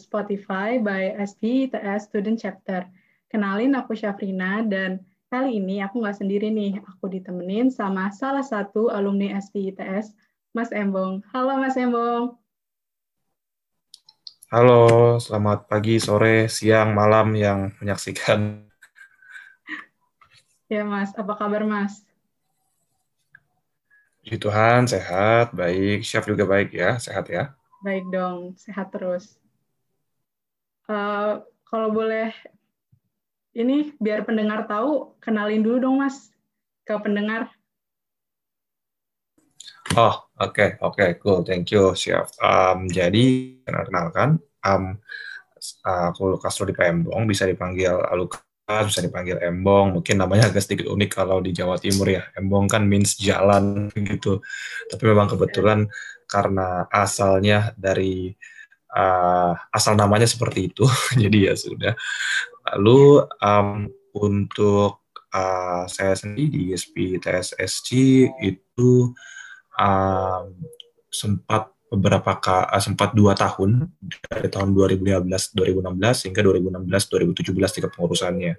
Spotify by SPTS Student Chapter. Kenalin aku Syafrina dan kali ini aku nggak sendiri nih, aku ditemenin sama salah satu alumni SPTS, Mas Embong. Halo Mas Embong. Halo, selamat pagi, sore, siang, malam yang menyaksikan. Ya Mas, apa kabar Mas? Puji Tuhan, sehat, baik. Chef juga baik ya, sehat ya. Baik dong, sehat terus. Uh, kalau boleh, ini biar pendengar tahu, kenalin dulu dong Mas ke pendengar. Oh, oke, okay, oke, okay, cool, thank you, Chef. Um, jadi, kenalkan, um, aku Lukas Rudi Pembong, bisa dipanggil Lukas bisa dipanggil embong mungkin namanya agak sedikit unik kalau di Jawa Timur ya embong kan means jalan gitu tapi memang kebetulan karena asalnya dari uh, asal namanya seperti itu jadi ya sudah lalu um, untuk uh, saya sendiri di ISP TSSC itu um, sempat beberapa uh, sempat dua tahun dari tahun 2015 2016 hingga 2016 2017 tiga pengurusannya.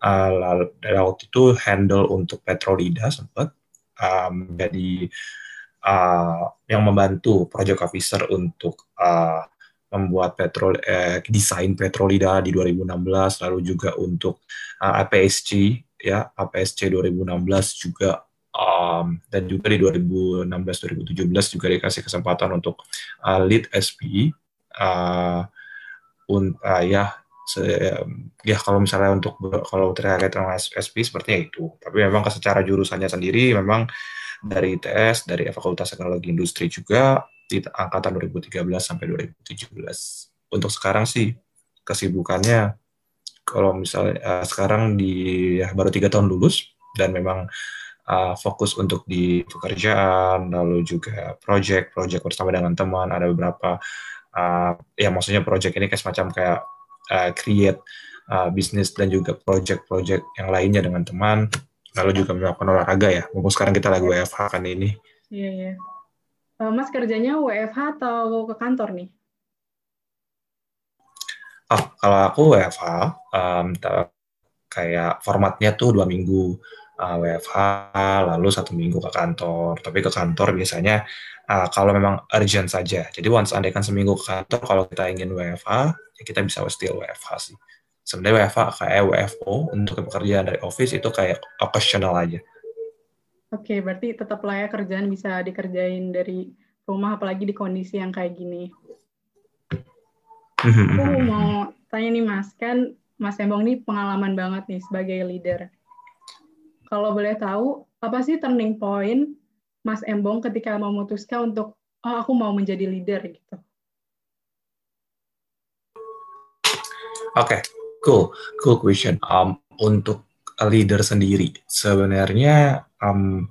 Uh, lalu dari waktu itu handle untuk Petrolida sempat um, jadi uh, yang membantu project officer untuk uh, membuat petrol eh, desain Petrolida di 2016 lalu juga untuk uh, APSC ya APSC 2016 juga um, dan juga di 2016-2017 juga dikasih kesempatan untuk uh, lead SP uh, un, uh, ya se, ya kalau misalnya untuk kalau terkait dengan SP sepertinya itu. Tapi memang secara jurusannya sendiri memang dari ITS dari Fakultas Teknologi Industri juga di angkatan 2013 sampai 2017 untuk sekarang sih kesibukannya kalau misalnya uh, sekarang di ya, baru tiga tahun lulus dan memang uh, fokus untuk di pekerjaan, lalu juga project-project bersama dengan teman. Ada beberapa, uh, ya maksudnya project ini kayak semacam kayak uh, create uh, bisnis dan juga project-project yang lainnya dengan teman. Lalu juga melakukan olahraga ya. Mumpung sekarang kita lagi WFH kan ini. Iya, iya. Mas kerjanya WFH atau ke kantor nih? Oh, kalau aku WFH, um, kayak formatnya tuh dua minggu uh, WFH lalu satu minggu ke kantor tapi ke kantor biasanya uh, kalau memang urgent saja jadi once andaikan seminggu ke kantor kalau kita ingin WFH ya kita bisa still WFH sih sebenarnya WFH kayak WFO untuk pekerjaan dari office itu kayak occasional aja. Oke berarti tetap layak kerjaan bisa dikerjain dari rumah apalagi di kondisi yang kayak gini. Aku mau tanya nih mas. Kan Mas Embong ini pengalaman banget nih sebagai leader. Kalau boleh tahu, apa sih turning point Mas Embong ketika memutuskan untuk, oh aku mau menjadi leader gitu? Oke, okay, cool, cool question. Um, untuk leader sendiri, sebenarnya um,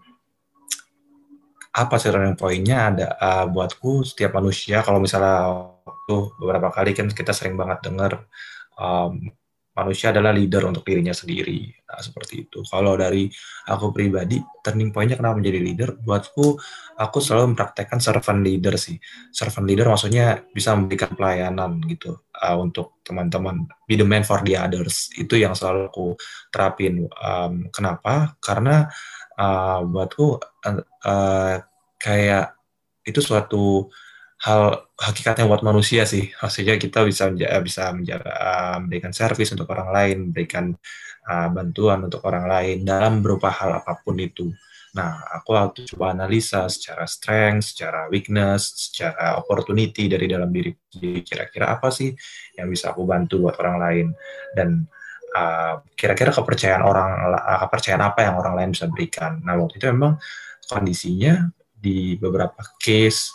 apa sih turning point-nya ada uh, buatku setiap manusia kalau misalnya tuh beberapa kali kan kita sering banget dengar um, manusia adalah leader untuk dirinya sendiri. Nah, seperti itu. Kalau dari aku pribadi, turning point-nya kenapa menjadi leader? Buatku, aku selalu mempraktekkan servant leader sih. Servant leader maksudnya bisa memberikan pelayanan gitu uh, untuk teman-teman. Be the man for the others. Itu yang selalu aku terapin. Um, kenapa? Karena uh, buatku uh, uh, kayak itu suatu hal hakikatnya buat manusia sih. Maksudnya kita bisa menjaga, bisa menjaga, uh, memberikan servis untuk orang lain, memberikan uh, bantuan untuk orang lain dalam berupa hal apa pun itu. Nah, aku waktu coba analisa secara strength, secara weakness, secara opportunity dari dalam diri. Kira-kira apa sih yang bisa aku bantu buat orang lain dan kira-kira uh, kepercayaan orang, kepercayaan apa yang orang lain bisa berikan. Nah, waktu itu memang kondisinya di beberapa case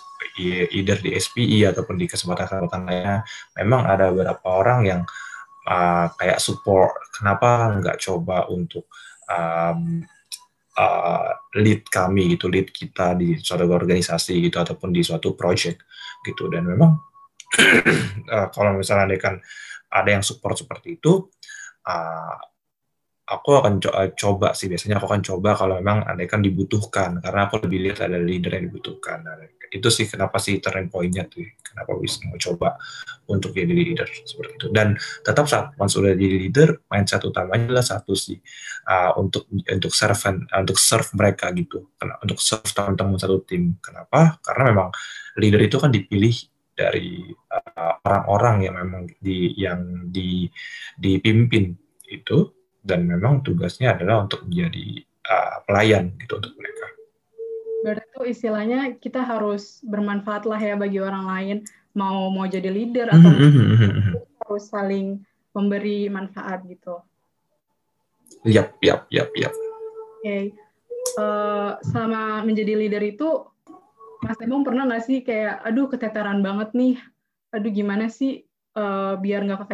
either di SPI ataupun di kesempatan-kesempatan lainnya memang ada beberapa orang yang uh, kayak support kenapa nggak coba untuk um, uh, lead kami gitu lead kita di suatu organisasi gitu ataupun di suatu project gitu. Dan memang uh, kalau misalnya kan ada yang support seperti itu uh, aku akan co eh, coba sih. Biasanya aku akan coba kalau memang andaikan dibutuhkan. Karena aku lebih lihat ada leader yang dibutuhkan. Nah, itu sih kenapa sih turning point-nya tuh kenapa bisa mau coba untuk jadi leader seperti itu. Dan tetap saat once sudah jadi leader mindset utamanya adalah satu sih. Uh, untuk untuk serve untuk serve mereka gitu. Untuk serve teman-teman satu tim. Kenapa? Karena memang leader itu kan dipilih dari uh, orang-orang uh, yang memang di yang di dipimpin. Itu dan memang tugasnya adalah untuk menjadi uh, pelayan gitu untuk mereka. Berarti itu istilahnya kita harus bermanfaat lah ya bagi orang lain, mau mau jadi leader atau mm -hmm. harus saling memberi manfaat gitu. Yap, yap, yap, yap. Oke, okay. uh, eh, selama menjadi leader itu, Mas Emong pernah nggak sih kayak, aduh keteteran banget nih, aduh gimana sih uh, biar nggak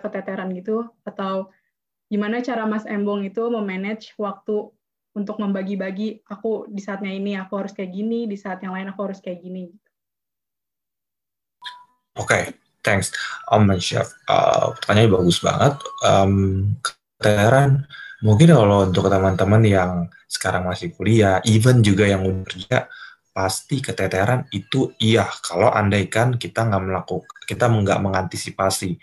keteteran gitu, atau gimana cara Mas Embong itu memanage waktu untuk membagi-bagi aku di saatnya ini aku harus kayak gini, di saat yang lain aku harus kayak gini. Oke, okay, thanks, Om Chef. Uh, pertanyaannya bagus banget. Um, keteran, mungkin kalau untuk teman-teman yang sekarang masih kuliah, even juga yang kerja, pasti keteteran itu iya kalau andaikan kita nggak melakukan, kita nggak mengantisipasi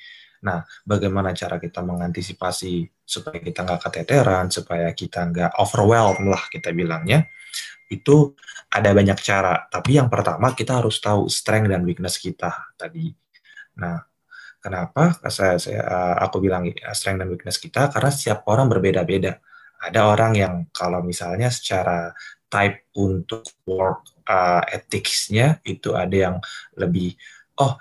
Nah, bagaimana cara kita mengantisipasi supaya kita nggak keteteran, supaya kita nggak overwhelmed lah kita bilangnya, itu ada banyak cara. Tapi yang pertama kita harus tahu strength dan weakness kita tadi. Nah, kenapa saya, saya aku bilang strength dan weakness kita? Karena setiap orang berbeda-beda. Ada orang yang kalau misalnya secara type untuk work uh, ethics-nya itu ada yang lebih oh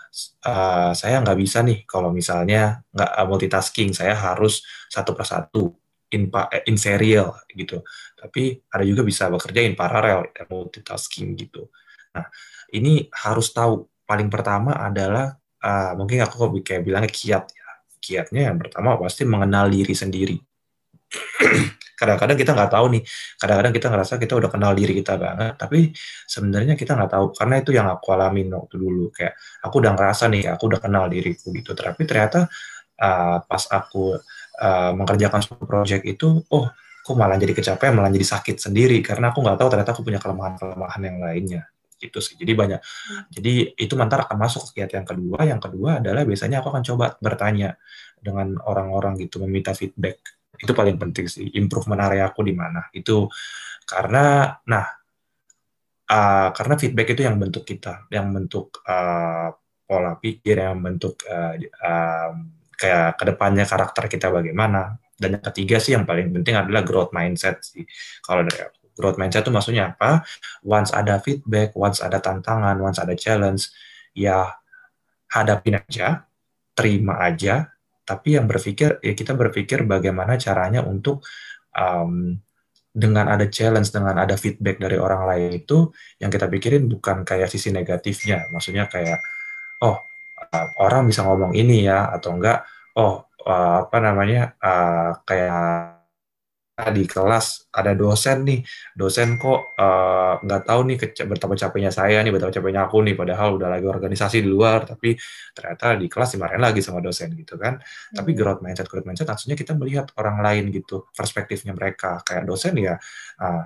uh, saya nggak bisa nih kalau misalnya nggak uh, multitasking, saya harus satu persatu in, eh, in serial gitu. Tapi ada juga bisa bekerja in paralel multitasking gitu. Nah ini harus tahu paling pertama adalah uh, mungkin aku kayak bilangnya kiat ya. Kiatnya yang pertama pasti mengenal diri sendiri kadang-kadang kita nggak tahu nih kadang-kadang kita ngerasa kita udah kenal diri kita banget tapi sebenarnya kita nggak tahu karena itu yang aku alamin waktu dulu kayak aku udah ngerasa nih aku udah kenal diriku gitu tapi ternyata uh, pas aku uh, mengerjakan suatu project itu oh kok malah jadi kecapean malah jadi sakit sendiri karena aku nggak tahu ternyata aku punya kelemahan-kelemahan yang lainnya gitu sih. Jadi banyak. Jadi itu mantar akan masuk ke yang kedua. Yang kedua adalah biasanya aku akan coba bertanya dengan orang-orang gitu, meminta feedback itu paling penting sih improvement area aku di mana. Itu karena nah uh, karena feedback itu yang bentuk kita yang bentuk uh, pola pikir yang bentuk uh, uh, kayak ke depannya karakter kita bagaimana. Dan yang ketiga sih yang paling penting adalah growth mindset sih. Kalau dari aku growth mindset itu maksudnya apa? Once ada feedback once ada tantangan once ada challenge ya hadapin aja terima aja tapi yang berpikir ya kita berpikir bagaimana caranya untuk um, dengan ada challenge dengan ada feedback dari orang lain itu yang kita pikirin bukan kayak sisi negatifnya. Maksudnya kayak oh orang bisa ngomong ini ya atau enggak. Oh apa namanya kayak di kelas ada dosen nih, dosen kok eh, nggak uh, tahu nih betapa capeknya saya nih, betapa capeknya aku nih, padahal udah lagi organisasi di luar, tapi ternyata di kelas dimarahin lagi sama dosen gitu kan. Hmm. Tapi growth mindset, growth mindset maksudnya kita melihat orang lain gitu, perspektifnya mereka. Kayak dosen ya, uh,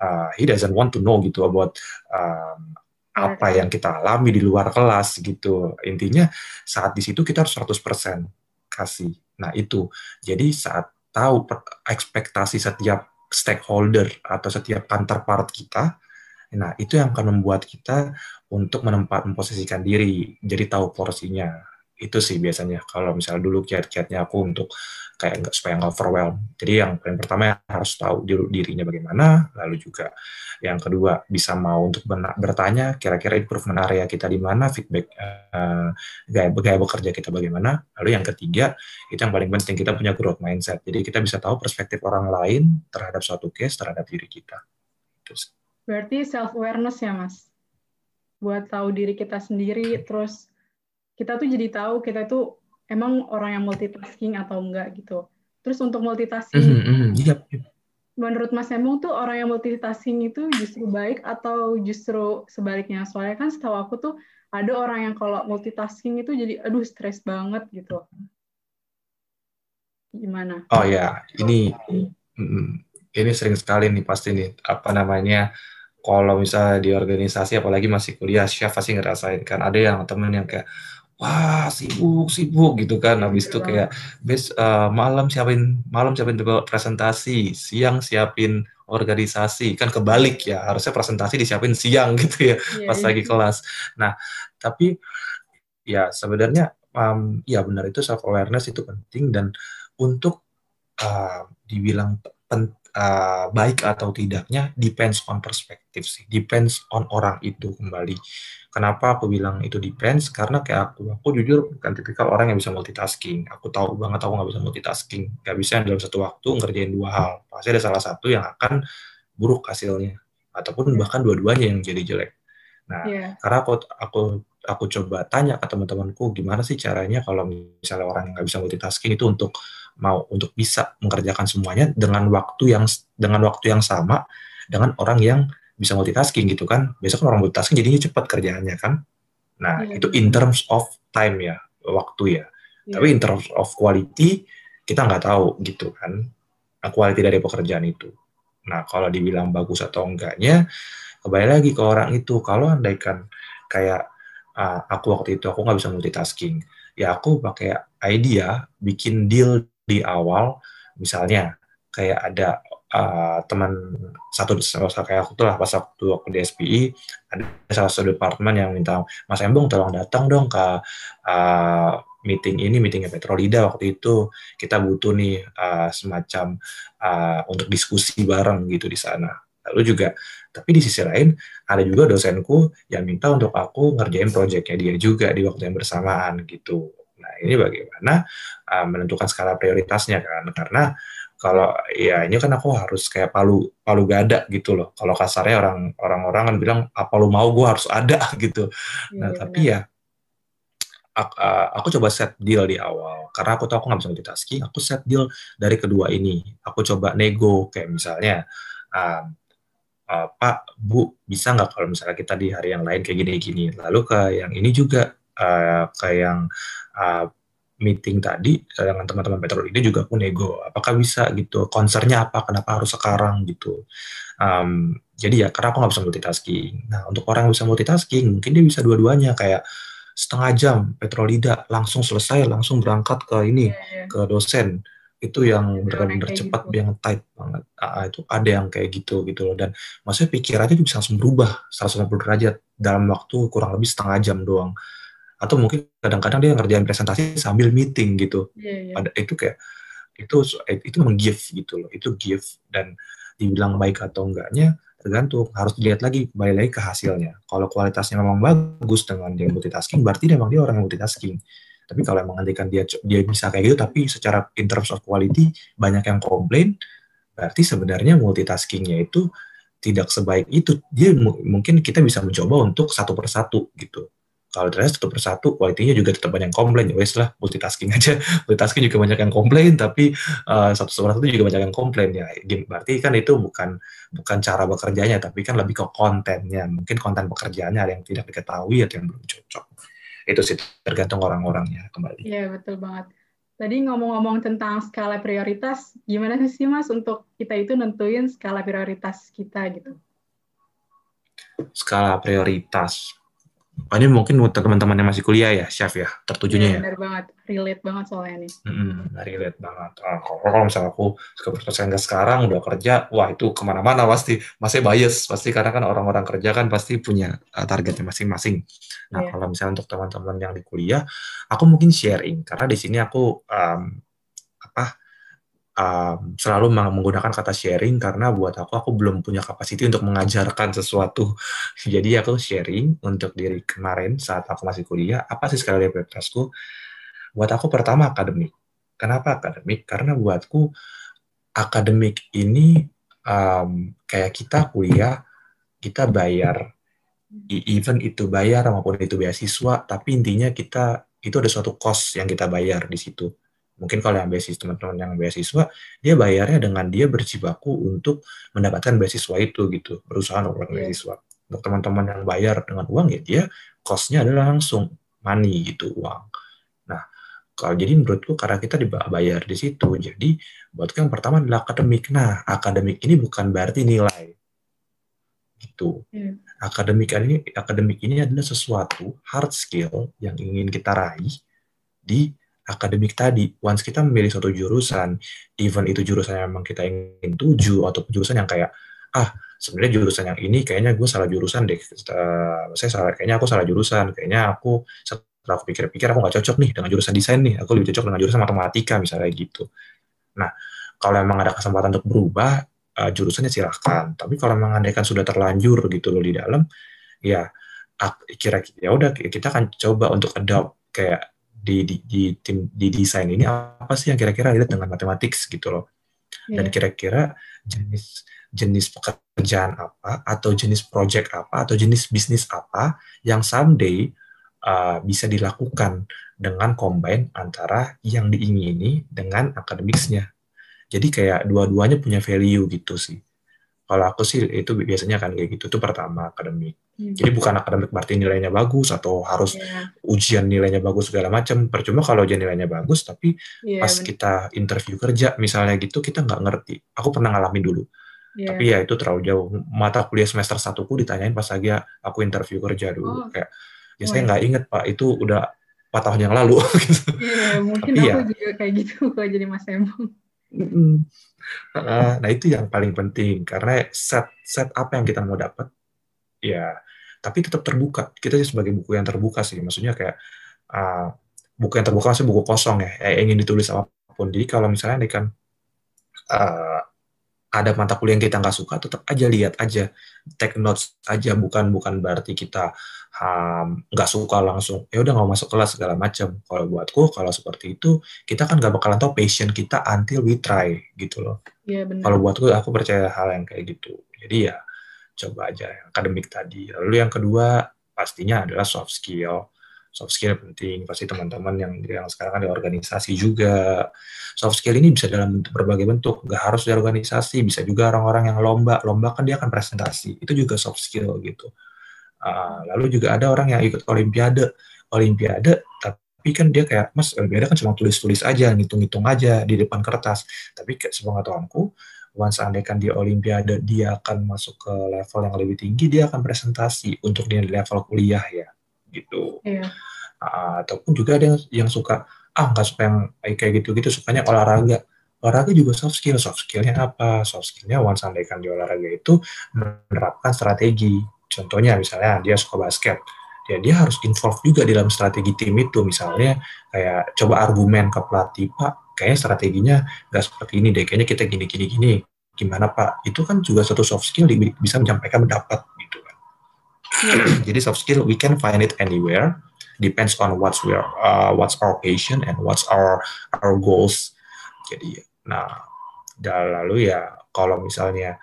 uh, he doesn't want to know gitu about um, apa yang kita alami di luar kelas gitu. Intinya saat di situ kita harus 100% kasih. Nah itu, jadi saat tahu ekspektasi setiap stakeholder atau setiap counterpart kita, nah itu yang akan membuat kita untuk menempat memposisikan diri, jadi tahu porsinya. Itu sih biasanya kalau misalnya dulu kiat-kiatnya aku untuk kayak nggak supaya nggak overwhelm. Jadi yang paling pertama harus tahu dirinya bagaimana, lalu juga yang kedua bisa mau untuk bertanya kira-kira improvement area kita di mana, feedback uh, gaya, gaya bekerja kita bagaimana. Lalu yang ketiga itu yang paling penting kita punya growth mindset. Jadi kita bisa tahu perspektif orang lain terhadap suatu case terhadap diri kita. Terus. Berarti self awareness ya mas, buat tahu diri kita sendiri, terus kita tuh jadi tahu kita tuh emang orang yang multitasking atau enggak gitu. Terus untuk multitasking, mm -hmm, yep, menurut Mas Emong tuh orang yang multitasking itu justru baik atau justru sebaliknya? Soalnya kan setahu aku tuh ada orang yang kalau multitasking itu jadi aduh stres banget gitu. gimana? Oh ya, ini ini sering sekali nih pasti nih apa namanya kalau misalnya di organisasi apalagi masih kuliah chef pasti ngerasain kan ada yang temen yang kayak wah sibuk sibuk gitu kan. Habis itu kayak bes uh, malam siapin malam siapin presentasi siang siapin organisasi. Kan kebalik ya harusnya presentasi disiapin siang gitu ya yeah, pas yeah. lagi kelas. Nah tapi ya sebenarnya um, ya benar itu self awareness itu penting dan untuk uh, dibilang pen, uh, baik atau tidaknya depends on perspektif sih, depends on orang itu kembali. Kenapa aku bilang itu depends? Karena kayak aku, aku jujur bukan tipikal orang yang bisa multitasking. Aku tahu banget aku nggak bisa multitasking, nggak bisa dalam satu waktu ngerjain dua hal. Pasti ada salah satu yang akan buruk hasilnya, ataupun iya. bahkan dua-duanya yang jadi jelek. Nah, yeah. karena aku aku aku coba tanya ke teman-temanku gimana sih caranya kalau misalnya orang yang nggak bisa multitasking itu untuk mau untuk bisa mengerjakan semuanya dengan waktu yang dengan waktu yang sama dengan orang yang bisa multitasking gitu kan. Biasanya kan orang multitasking jadinya cepat kerjaannya kan. Nah, yeah. itu in terms of time ya, waktu ya. Yeah. Tapi in terms of quality kita nggak tahu gitu kan. Nah, quality dari pekerjaan itu. Nah, kalau dibilang bagus atau enggaknya, kembali lagi ke orang itu. Kalau andaikan kayak uh, aku waktu itu aku nggak bisa multitasking, ya aku pakai idea bikin deal di awal misalnya kayak ada uh, teman satu kayak aku tuh lah pas waktu aku di SPI ada salah satu departemen yang minta Mas Embong tolong datang dong ke uh, meeting ini meetingnya Petrolida waktu itu. Kita butuh nih uh, semacam uh, untuk diskusi bareng gitu di sana. Lalu juga tapi di sisi lain ada juga dosenku yang minta untuk aku ngerjain proyeknya dia juga di waktu yang bersamaan gitu Nah, ini bagaimana uh, menentukan skala prioritasnya kan? Karena kalau ya ini kan aku harus kayak palu palu gada gitu loh. Kalau kasarnya orang orang-orang kan bilang apa lu mau gue harus ada gitu. Ya, nah, tapi ya aku, uh, aku coba set deal di awal karena aku tahu aku nggak bisa multitasking. Aku set deal dari kedua ini. Aku coba nego kayak misalnya um, uh, Pak, Bu, bisa nggak kalau misalnya kita di hari yang lain kayak gini-gini. Lalu ke yang ini juga uh, ke yang uh, meeting tadi dengan teman-teman petrol ini juga aku nego apakah bisa gitu konsernya apa kenapa harus sekarang gitu. Um, jadi ya karena aku nggak bisa multitasking. Nah untuk orang yang bisa multitasking mungkin dia bisa dua-duanya kayak setengah jam petrolida langsung selesai langsung berangkat ke ini yeah, yeah. ke dosen. Itu yang benar-benar cepat gitu. yang tight banget. Uh, itu ada yang kayak gitu gitu loh. Dan maksudnya pikirannya bisa langsung berubah 180 derajat dalam waktu kurang lebih setengah jam doang atau mungkin kadang-kadang dia ngerjain presentasi sambil meeting gitu. Yeah, yeah. Pada itu kayak itu itu memang gift gitu loh. Itu gift dan dibilang baik atau enggaknya tergantung harus dilihat lagi kembali lagi ke hasilnya. Kalau kualitasnya memang bagus dengan dia multitasking berarti memang dia orang yang multitasking. Tapi kalau emang dia dia bisa kayak gitu tapi secara in terms of quality banyak yang komplain berarti sebenarnya multitaskingnya itu tidak sebaik itu. Dia mungkin kita bisa mencoba untuk satu persatu gitu kalau ternyata satu persatu kualitinya juga tetap banyak yang komplain. Ya wes lah multitasking aja. Multitasking juga banyak yang komplain tapi uh, satu persatu juga banyak yang komplain. Ya berarti kan itu bukan bukan cara bekerjanya tapi kan lebih ke kontennya. Mungkin konten pekerjaannya ada yang tidak diketahui atau yang belum cocok. Itu sih tergantung orang-orangnya kembali. Iya betul banget. Tadi ngomong-ngomong tentang skala prioritas gimana sih mas untuk kita itu nentuin skala prioritas kita gitu? Skala prioritas Oh, ini mungkin untuk teman-teman yang masih kuliah ya, chef ya, tertujunya ya. Benar banget, relate banget soalnya nih. Hmm, relate banget. Oh, kalau misalnya aku sekarang sekarang udah kerja, wah itu ke mana-mana pasti masih bias, pasti karena kan orang-orang kerja kan pasti punya uh, targetnya masing-masing. Nah yeah. kalau misalnya untuk teman-teman yang di kuliah, aku mungkin sharing karena di sini aku um, um, selalu menggunakan kata sharing karena buat aku aku belum punya kapasiti untuk mengajarkan sesuatu. Jadi aku sharing untuk diri kemarin saat aku masih kuliah apa sih sekali prioritasku. Buat aku pertama akademik. Kenapa akademik? Karena buatku akademik ini um, kayak kita kuliah kita bayar even itu bayar maupun itu beasiswa tapi intinya kita itu ada suatu cost yang kita bayar di situ mungkin kalau yang beasiswa teman-teman yang beasiswa dia bayarnya dengan dia berjibaku untuk mendapatkan beasiswa itu gitu berusaha untuk yeah. beasiswa untuk teman-teman yang bayar dengan uang ya dia costnya adalah langsung money gitu uang nah Kalau jadi menurutku karena kita dibayar di situ, jadi buatku yang pertama adalah akademik. Nah, akademik ini bukan berarti nilai, gitu. Hmm. Akademik ini akademik ini adalah sesuatu hard skill yang ingin kita raih di akademik tadi. Once kita memilih suatu jurusan, even itu jurusan yang memang kita ingin tuju atau jurusan yang kayak ah sebenarnya jurusan yang ini kayaknya gue salah jurusan deh. Uh, saya salah, kayaknya aku salah jurusan. Kayaknya aku setelah aku pikir-pikir aku nggak cocok nih dengan jurusan desain nih. Aku lebih cocok dengan jurusan matematika misalnya gitu. Nah, kalau memang ada kesempatan untuk berubah uh, jurusannya silahkan. Tapi kalau memang andaikan sudah terlanjur gitu loh di dalam, ya kira-kira ya udah kita akan coba untuk adopt kayak di, di, di tim di desain ini apa sih yang kira-kira relate dengan matematik gitu loh. Dan iya. kira-kira jenis jenis pekerjaan apa atau jenis project apa atau jenis bisnis apa yang someday uh, bisa dilakukan dengan combine antara yang diingini dengan akademiknya. Jadi kayak dua-duanya punya value gitu sih. Kalau aku sih itu biasanya kan kayak gitu. Itu pertama akademik. Hmm. Jadi bukan akademik berarti nilainya bagus atau harus yeah. ujian nilainya bagus segala macam. Percuma kalau ujian nilainya bagus, tapi yeah, pas bener. kita interview kerja misalnya gitu kita nggak ngerti. Aku pernah ngalamin dulu Yeah. Tapi ya itu terlalu jauh. Mata kuliah semester satuku ditanyain pas lagi aku interview kerja dulu. Oh. Kayak, ya oh. saya nggak inget Pak, itu udah 4 tahun yang lalu. Iya, mungkin Tapi aku ya, juga kayak gitu kalau jadi Mas Nah itu yang paling penting karena set set apa yang kita mau dapat ya tapi tetap terbuka. Kita sebagai buku yang terbuka sih maksudnya kayak uh, buku yang terbuka sih buku kosong ya yang ingin ditulis apa pun. Jadi kalau misalnya ini kan uh, ada mata kuliah yang kita nggak suka, tetap aja lihat aja, take notes aja, bukan bukan berarti kita nggak um, suka langsung, ya udah nggak masuk kelas segala macam. Kalau buatku, kalau seperti itu, kita kan nggak bakalan tahu passion kita until we try gitu loh. Iya benar. Kalau buatku, aku percaya hal yang kayak gitu. Jadi ya coba aja akademik tadi. Lalu yang kedua pastinya adalah soft skill soft skill penting. Pasti teman-teman yang yang sekarang kan di organisasi juga. Soft skill ini bisa dalam bentuk, berbagai bentuk. Nggak harus di organisasi bisa juga orang-orang yang lomba. Lomba kan dia akan presentasi. Itu juga soft skill gitu. Uh, lalu juga ada orang yang ikut olimpiade. Olimpiade tapi kan dia kayak mas olimpiade kan cuma tulis-tulis aja ngitung-ngitung aja di depan kertas. Tapi sepengetahuanku once andaikan di olimpiade dia akan masuk ke level yang lebih tinggi dia akan presentasi untuk dia di level kuliah ya gitu. Iya. Uh, ataupun juga ada yang, yang suka ah nggak suka yang kayak gitu-gitu sukanya olahraga. Olahraga juga soft skill. Soft skillnya apa? Soft skillnya once andaikan di olahraga itu menerapkan strategi. Contohnya misalnya dia suka basket. Ya dia harus involve juga dalam strategi tim itu. Misalnya kayak coba argumen ke pelatih pak kayaknya strateginya nggak seperti ini deh. Kayaknya kita gini gini gini. Gimana pak? Itu kan juga satu soft skill bisa menyampaikan pendapat Jadi soft skill we can find it anywhere, depends on what's we are, uh, what's our passion and what's our our goals. Jadi, nah, dan lalu ya kalau misalnya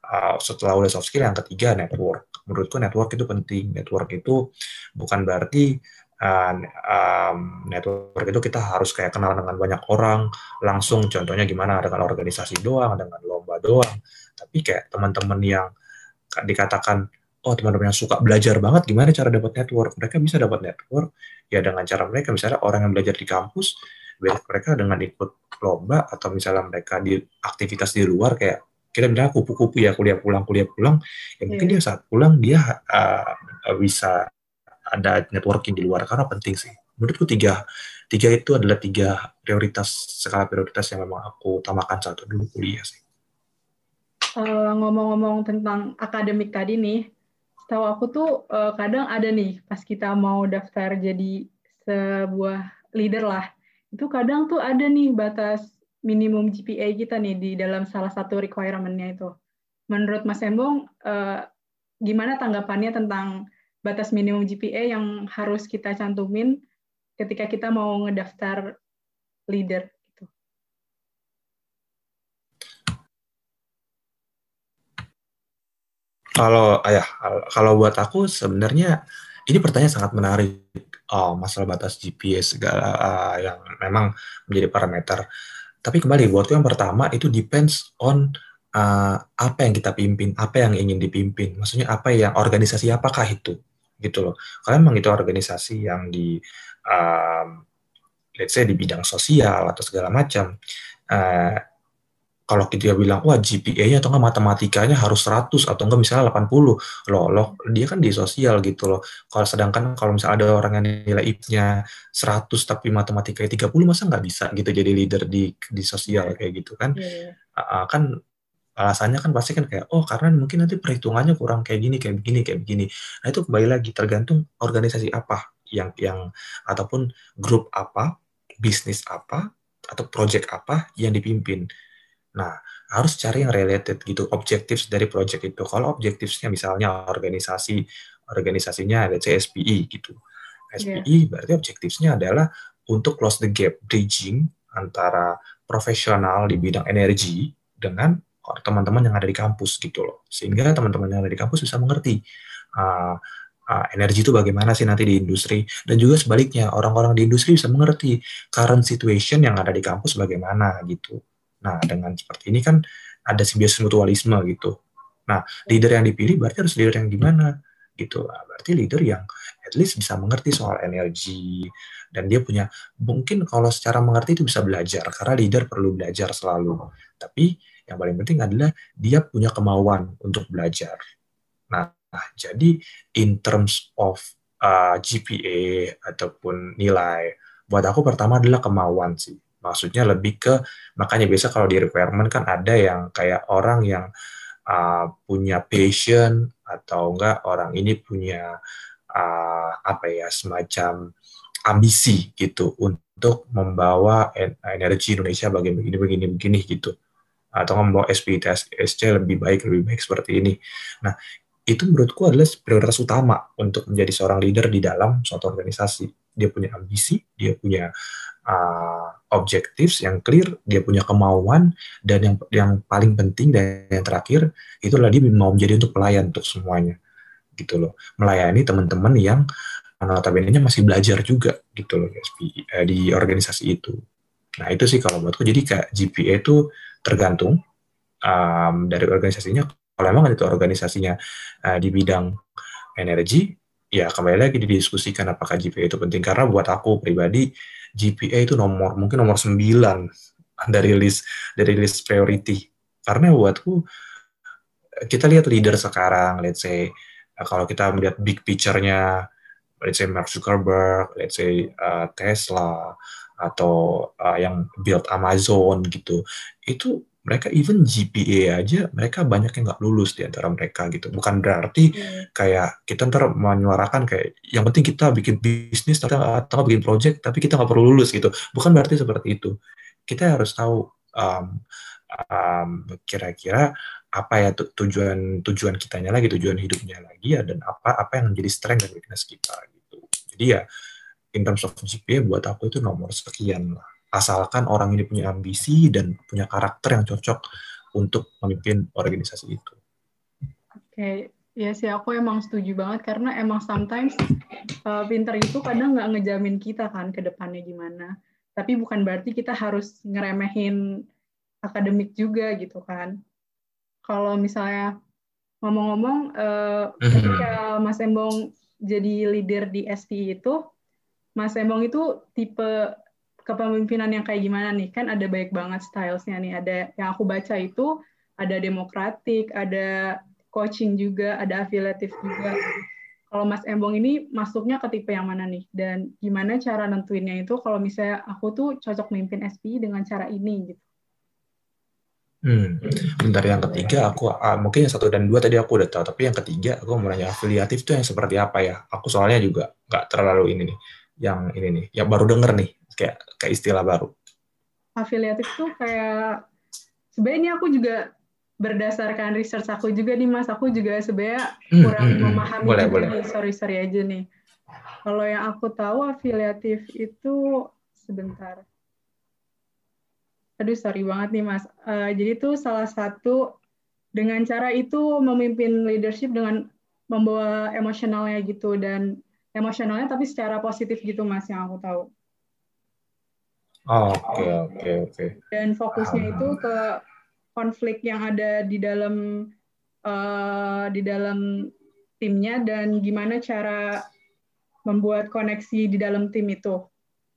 uh, setelah udah soft skill yang ketiga network. Menurutku network itu penting. Network itu bukan berarti uh, um, network itu kita harus kayak kenal dengan banyak orang langsung. Contohnya gimana dengan organisasi doang, dengan lomba doang. Tapi kayak teman-teman yang dikatakan oh teman-teman yang suka belajar banget gimana cara dapat network? Mereka bisa dapat network ya dengan cara mereka misalnya orang yang belajar di kampus mereka dengan ikut lomba atau misalnya mereka di aktivitas di luar kayak kita bilang kupu-kupu ya kuliah pulang kuliah pulang ya mungkin yeah. dia saat pulang dia uh, bisa ada networking di luar karena penting sih. Menurutku tiga tiga itu adalah tiga prioritas skala prioritas yang memang aku utamakan saat dulu kuliah sih. Ngomong ngomong-ngomong tentang akademik tadi nih, tahu aku tuh uh, kadang ada nih pas kita mau daftar jadi sebuah leader lah, itu kadang tuh ada nih batas minimum GPA kita nih di dalam salah satu requirement-nya itu. Menurut Mas Embong, uh, gimana tanggapannya tentang batas minimum GPA yang harus kita cantumin ketika kita mau ngedaftar leader? Kalau ayah, kalau buat aku sebenarnya ini pertanyaan sangat menarik. Oh, masalah batas GPS segala uh, yang memang menjadi parameter. Tapi kembali buatku yang pertama itu depends on uh, apa yang kita pimpin, apa yang ingin dipimpin. Maksudnya apa yang organisasi apakah itu, gitu loh. Kalau memang itu organisasi yang di um, let's say di bidang sosial atau segala macam, uh, kalau kita bilang wah GPA-nya atau enggak matematikanya harus 100 atau enggak misalnya 80 loh loh dia kan di sosial gitu loh kalau sedangkan kalau misalnya ada orang yang nilai IP-nya 100 tapi matematikanya 30 masa nggak bisa gitu jadi leader di di sosial kayak gitu kan yeah. Iya. uh, kan alasannya kan pasti kan kayak oh karena mungkin nanti perhitungannya kurang kayak gini kayak begini kayak begini nah itu kembali lagi tergantung organisasi apa yang yang ataupun grup apa bisnis apa atau project apa yang dipimpin Nah, harus cari yang related gitu, objektif dari project itu. Kalau objektifnya misalnya organisasi, organisasinya ada CSPI gitu. SPI yeah. berarti objektifnya adalah untuk close the gap, bridging antara profesional di bidang energi dengan teman-teman yang ada di kampus gitu loh. Sehingga teman-teman yang ada di kampus bisa mengerti uh, uh, energi itu bagaimana sih nanti di industri dan juga sebaliknya orang-orang di industri bisa mengerti current situation yang ada di kampus bagaimana gitu. Nah, dengan seperti ini kan ada simbiosis mutualisme gitu. Nah, leader yang dipilih berarti harus leader yang gimana gitu. Nah, berarti leader yang at least bisa mengerti soal energi dan dia punya mungkin kalau secara mengerti itu bisa belajar karena leader perlu belajar selalu. Tapi yang paling penting adalah dia punya kemauan untuk belajar. Nah, jadi in terms of uh, GPA ataupun nilai, buat aku pertama adalah kemauan sih maksudnya lebih ke makanya biasa kalau di requirement kan ada yang kayak orang yang uh, punya passion atau enggak orang ini punya uh, apa ya semacam ambisi gitu untuk membawa energi Indonesia bagaimana begini begini begini gitu atau membawa SC lebih baik lebih baik seperti ini. Nah itu menurutku adalah prioritas utama untuk menjadi seorang leader di dalam suatu organisasi. Dia punya ambisi, dia punya uh, objektif yang clear, dia punya kemauan, dan yang yang paling penting dan yang terakhir itu adalah mau menjadi untuk pelayan untuk semuanya, gitu loh, melayani teman-teman yang notabene-nya masih belajar juga gitu loh eh, di organisasi itu. Nah itu sih kalau buatku jadi kayak GPA itu tergantung um, dari organisasinya. Kalau memang itu organisasinya uh, di bidang energi, ya kembali lagi didiskusikan apakah GPA itu penting karena buat aku pribadi GPA itu nomor mungkin nomor 9 dari list dari list priority. Karena buatku kita lihat leader sekarang, let's say kalau kita melihat big picture-nya, let's say Mark Zuckerberg, let's say uh, Tesla atau uh, yang build Amazon gitu, itu mereka even GPA aja mereka banyak yang nggak lulus di antara mereka gitu. Bukan berarti hmm. kayak kita ntar menyuarakan kayak yang penting kita bikin bisnis atau, atau bikin project tapi kita nggak perlu lulus gitu. Bukan berarti seperti itu. Kita harus tahu um, um, kira-kira apa ya tujuan tujuan kitanya lagi tujuan hidupnya lagi ya dan apa apa yang menjadi strength dan weakness kita gitu. Jadi ya in terms of GPA buat aku itu nomor sekian lah asalkan orang ini punya ambisi dan punya karakter yang cocok untuk memimpin organisasi itu. Oke, okay. ya sih aku emang setuju banget karena emang sometimes uh, pinter itu kadang nggak ngejamin kita kan ke depannya gimana. Tapi bukan berarti kita harus ngeremehin akademik juga gitu kan. Kalau misalnya ngomong-ngomong, uh, ketika Mas Embong jadi leader di SPI itu, Mas Embong itu tipe kepemimpinan yang kayak gimana nih? Kan ada baik banget stylesnya nih. Ada yang aku baca itu ada demokratik, ada coaching juga, ada afiliatif juga. Kalau Mas Embong ini masuknya ke tipe yang mana nih? Dan gimana cara nentuinnya itu kalau misalnya aku tuh cocok memimpin SPI dengan cara ini gitu? Hmm, bentar yang ketiga aku uh, mungkin yang satu dan dua tadi aku udah tahu, tapi yang ketiga aku mau nanya afiliatif itu yang seperti apa ya? Aku soalnya juga nggak terlalu ini nih, yang ini nih, yang baru denger nih kayak kayak istilah baru. Afiliatif tuh kayak sebenarnya aku juga berdasarkan research aku juga nih Mas, aku juga sebenarnya hmm, kurang hmm, hmm, memahami boleh, boleh. nih, sorry sorry aja nih. Kalau yang aku tahu afiliatif itu sebentar. Aduh sorry banget nih Mas. Uh, jadi itu salah satu dengan cara itu memimpin leadership dengan membawa emosionalnya gitu dan emosionalnya tapi secara positif gitu Mas yang aku tahu. Oke, oke, oke. Dan fokusnya itu ke konflik yang ada di dalam uh, di dalam timnya dan gimana cara membuat koneksi di dalam tim itu.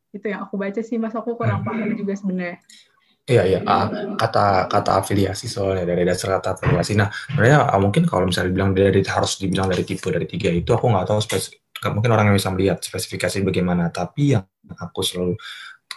Itu yang aku baca sih, Mas. Aku kurang Hmm. paham juga sebenarnya. Iya iya Ah, kata kata afiliasi soalnya dari dasar kata afiliasi. Nah sebenarnya ah, mungkin kalau misalnya dibilang dari harus dibilang dari tipe dari tiga itu aku nggak tahu spesifik mungkin orang yang bisa melihat spesifikasi bagaimana. Tapi yang aku selalu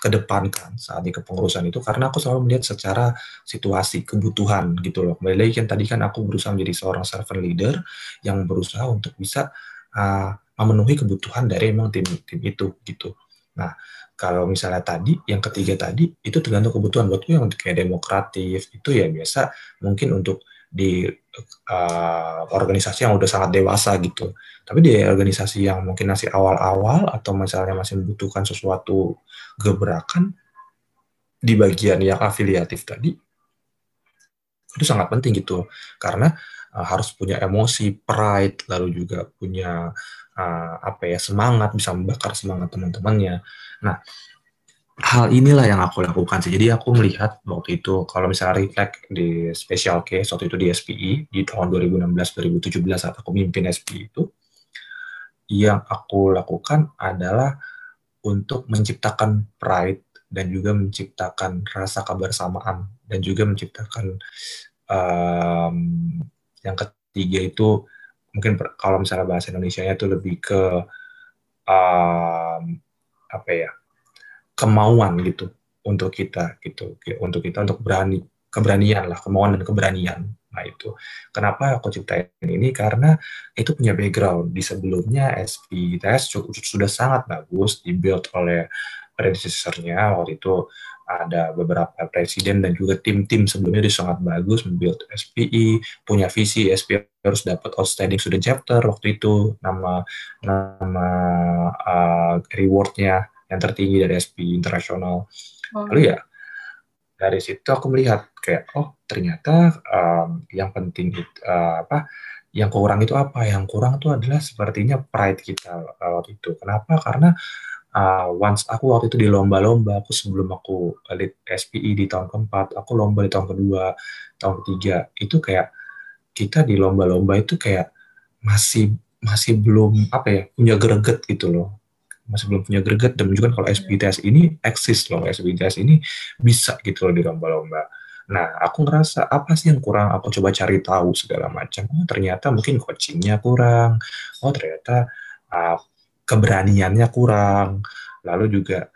kedepankan saat di kepengurusan itu karena aku selalu melihat secara situasi kebutuhan gitu loh. Kembali lagi kan tadi kan aku berusaha menjadi seorang servant leader yang berusaha untuk bisa uh, memenuhi kebutuhan dari emang tim tim itu gitu. Nah kalau misalnya tadi yang ketiga tadi itu tergantung kebutuhan buatku yang kayak demokratif itu ya biasa mungkin untuk di uh, organisasi yang udah sangat dewasa gitu. Tapi di organisasi yang mungkin masih awal-awal atau misalnya masih membutuhkan sesuatu gebrakan di bagian yang afiliatif tadi itu sangat penting gitu. Karena uh, harus punya emosi pride lalu juga punya uh, apa ya semangat bisa membakar semangat teman-temannya. Nah, hal inilah yang aku lakukan sih. Jadi aku melihat waktu itu kalau misalnya reflect di special case waktu itu di SPI di tahun 2016-2017 saat aku mimpin SPI itu, yang aku lakukan adalah untuk menciptakan pride dan juga menciptakan rasa kebersamaan dan juga menciptakan um, yang ketiga itu mungkin kalau misalnya bahasa Indonesia-nya itu lebih ke um, apa ya kemauan gitu untuk kita gitu untuk kita untuk berani keberanian lah kemauan dan keberanian. Nah itu. Kenapa aku ciptain ini? Karena itu punya background. Di sebelumnya SPTS sudah sangat bagus dibuild oleh predecessornya. Waktu itu ada beberapa presiden dan juga tim-tim sebelumnya itu sangat bagus membuild SPI punya visi SPI harus dapat outstanding student chapter waktu itu nama nama uh, rewardnya yang tertinggi dari SP internasional. Oh. Lalu ya dari situ aku melihat kayak oh ternyata um, yang penting itu uh, apa yang kurang itu apa? Yang kurang itu adalah sepertinya pride kita uh, waktu itu. Kenapa? Karena uh, once aku waktu itu di lomba-lomba, aku sebelum aku lead SPI di tahun keempat, aku lomba di tahun kedua, tahun ketiga, itu kayak kita di lomba-lomba itu kayak masih masih belum apa ya punya greget gitu loh masih belum punya greget dan menunjukkan kalau SPTS ini eksis loh, SPTS ini bisa gitu loh di lomba-lomba. Nah, aku ngerasa apa sih yang kurang? Aku coba cari tahu segala macam. Oh, ternyata mungkin coachingnya kurang. Oh, ternyata uh, keberaniannya kurang. Lalu juga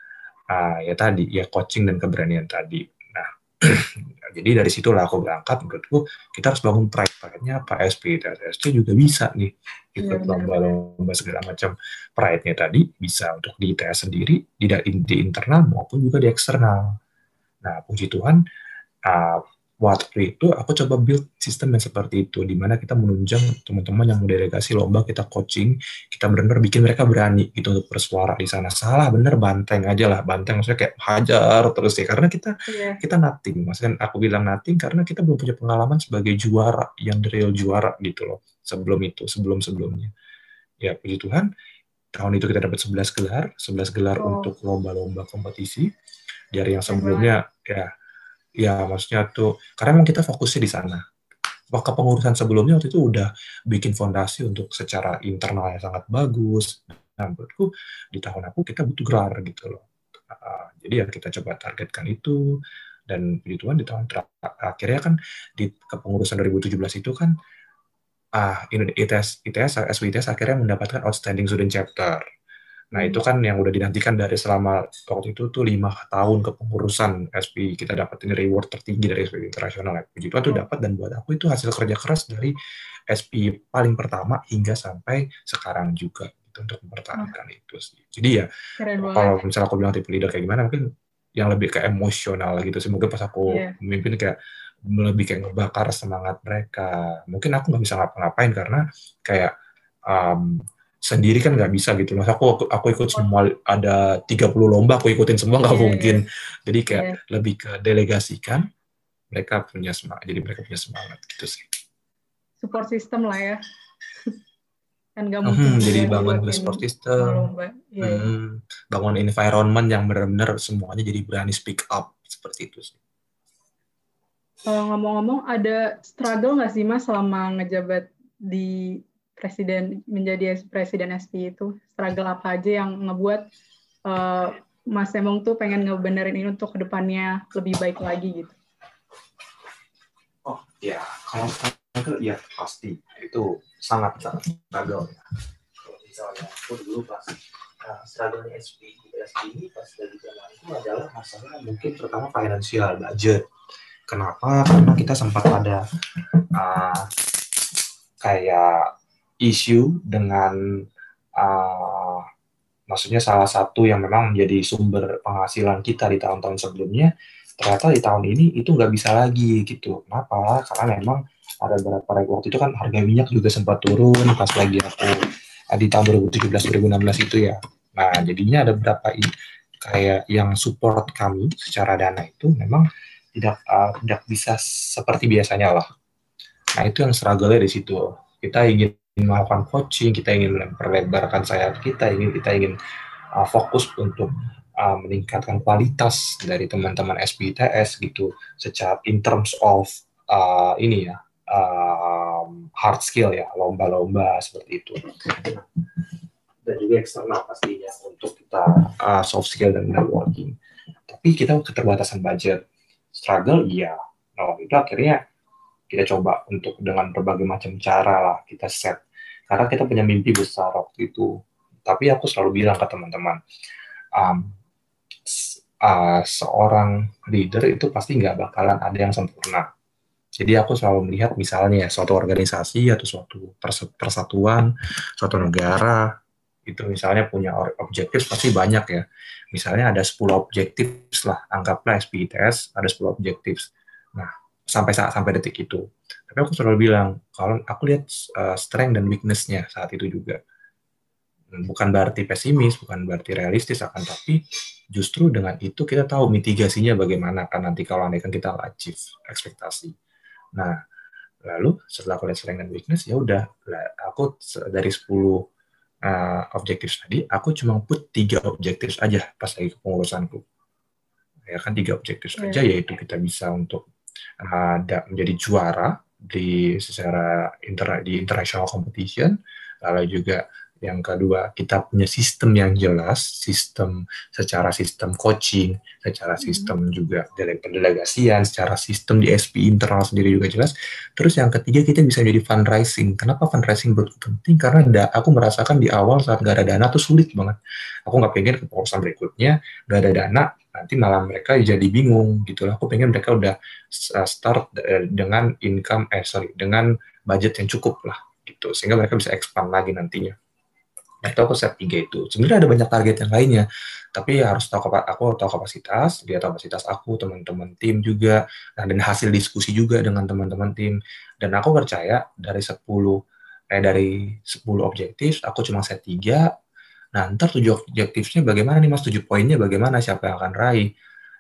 uh, ya tadi ya coaching dan keberanian tadi. Jadi dari situlah aku berangkat menurutku kita harus bangun pride pride-nya apa SP TSC juga bisa nih ikut lomba-lomba segala macam pride-nya tadi bisa untuk di ITS sendiri di, di internal maupun juga di eksternal. Nah puji Tuhan uh, waktu itu aku coba build sistem yang seperti itu di mana kita menunjang teman-teman yang mendelegasi lomba kita coaching kita benar-benar bikin mereka berani gitu untuk bersuara di sana. Salah bener banteng aja lah banteng maksudnya kayak hajar terus ya karena kita yeah. kita nothing. Maksudnya aku bilang nothing karena kita belum punya pengalaman sebagai juara yang real juara gitu loh sebelum itu sebelum sebelumnya ya puji Tuhan tahun itu kita dapat 11 gelar 11 gelar oh. untuk lomba-lomba kompetisi. Dari yang sebelumnya ya ya maksudnya tuh karena memang kita fokusnya di sana. Waktu pengurusan sebelumnya waktu itu udah bikin fondasi untuk secara internal yang sangat bagus. Nah menurutku di tahun aku kita butuh gelar gitu loh. Uh, jadi ya kita coba targetkan itu. Dan puji Tuhan di tahun akhirnya kan di kepengurusan 2017 itu kan ah ITS ITS SWITS akhirnya mendapatkan outstanding student chapter Nah itu kan yang udah dinantikan dari selama waktu itu tuh lima tahun kepengurusan SPI kita dapat ini reward tertinggi dari SPI internasional. Ya. Puji Tuhan tuh dapat dan buat aku itu hasil kerja keras dari SPI paling pertama hingga sampai sekarang juga gitu, untuk mempertahankan oh. itu sih. Jadi ya kalau misalnya aku bilang tipe leader kayak gimana mungkin yang lebih ke emosional gitu sih. Mungkin pas aku yeah. memimpin kayak lebih kayak ngebakar semangat mereka. Mungkin aku nggak bisa ngapa-ngapain karena kayak um, sendiri kan nggak bisa gitu. Mas aku aku ikut semua ada 30 lomba aku ikutin semua nggak yeah, iya. mungkin. Jadi kayak yeah. lebih ke delegasikan mereka punya semangat. Jadi mereka punya semangat gitu sih. Support system lah ya. kan gak mungkin. Hmm, jadi bangun support system. Yeah. Hmm, bangun environment yang benar-benar semuanya jadi berani speak up seperti itu sih. Kalau ngomong-ngomong ada struggle nggak sih mas selama ngejabat di presiden menjadi presiden SP itu struggle apa aja yang ngebuat uh, Mas Emong tuh pengen ngebenerin ini untuk ke depannya lebih baik lagi gitu? Oh ya, kalau struggle ya pasti itu sangat sangat struggle ya. Kalau misalnya aku dulu pas uh, struggle SP SP ini pas dari zaman itu adalah masalah mungkin terutama finansial budget. Kenapa? Karena kita sempat ada uh, kayak isu dengan uh, maksudnya salah satu yang memang menjadi sumber penghasilan kita di tahun-tahun sebelumnya ternyata di tahun ini itu nggak bisa lagi gitu. Kenapa? Karena memang ada beberapa waktu itu kan harga minyak juga sempat turun pas lagi aku eh, di tahun 2017 2016 itu ya. Nah jadinya ada beberapa kayak yang support kami secara dana itu memang tidak uh, tidak bisa seperti biasanya lah. Nah itu yang struggle di situ. Kita ingin melakukan coaching, kita ingin memperlebarkan sayap kita, ingin kita ingin uh, fokus untuk uh, meningkatkan kualitas dari teman-teman SPTS gitu, secara in terms of uh, ini ya um, hard skill ya, lomba-lomba seperti itu. Dan juga eksternal pastinya untuk kita uh, soft skill dan networking. Tapi kita keterbatasan budget, struggle iya. Nah, itu akhirnya kita coba untuk dengan berbagai macam cara lah kita set karena kita punya mimpi besar waktu itu. Tapi aku selalu bilang ke teman-teman um, uh, seorang leader itu pasti nggak bakalan ada yang sempurna. Jadi aku selalu melihat misalnya suatu organisasi atau suatu persatuan suatu negara itu misalnya punya objektif pasti banyak ya. Misalnya ada 10 objektif lah anggaplah SPITS ada 10 objektif. Nah sampai saat sampai detik itu. Tapi aku selalu bilang kalau aku lihat uh, strength dan weakness-nya saat itu juga. Bukan berarti pesimis, bukan berarti realistis akan tapi justru dengan itu kita tahu mitigasinya bagaimana kan nanti kalau andai kan kita achieve ekspektasi. Nah, lalu setelah aku lihat strength dan weakness ya udah aku dari 10 uh, objektif tadi aku cuma put tiga objektif aja pas lagi kepengurusanku ya kan tiga objektif yeah. aja yaitu kita bisa untuk ada menjadi juara di secara inter, di international competition lalu juga yang kedua kita punya sistem yang jelas sistem secara sistem coaching secara hmm. sistem hmm. juga dari pendelegasian secara sistem di SP internal sendiri juga jelas terus yang ketiga kita bisa jadi fundraising kenapa fundraising buat penting karena da, aku merasakan di awal saat gak ada dana tuh sulit banget aku nggak pengen ke berikutnya gak ada dana nanti malah mereka jadi bingung gitu lah. Aku pengen mereka udah uh, start uh, dengan income eh sorry dengan budget yang cukup lah gitu sehingga mereka bisa expand lagi nantinya. Itu aku set tiga itu. Sebenarnya ada banyak target yang lainnya, tapi harus tahu aku tahu kapasitas, dia tahu kapasitas aku, teman-teman tim juga, nah, dan hasil diskusi juga dengan teman-teman tim. Dan aku percaya dari 10 eh dari 10 objektif aku cuma set tiga Nah, ntar tujuh objektifnya bagaimana nih mas, tujuh poinnya bagaimana, siapa yang akan raih.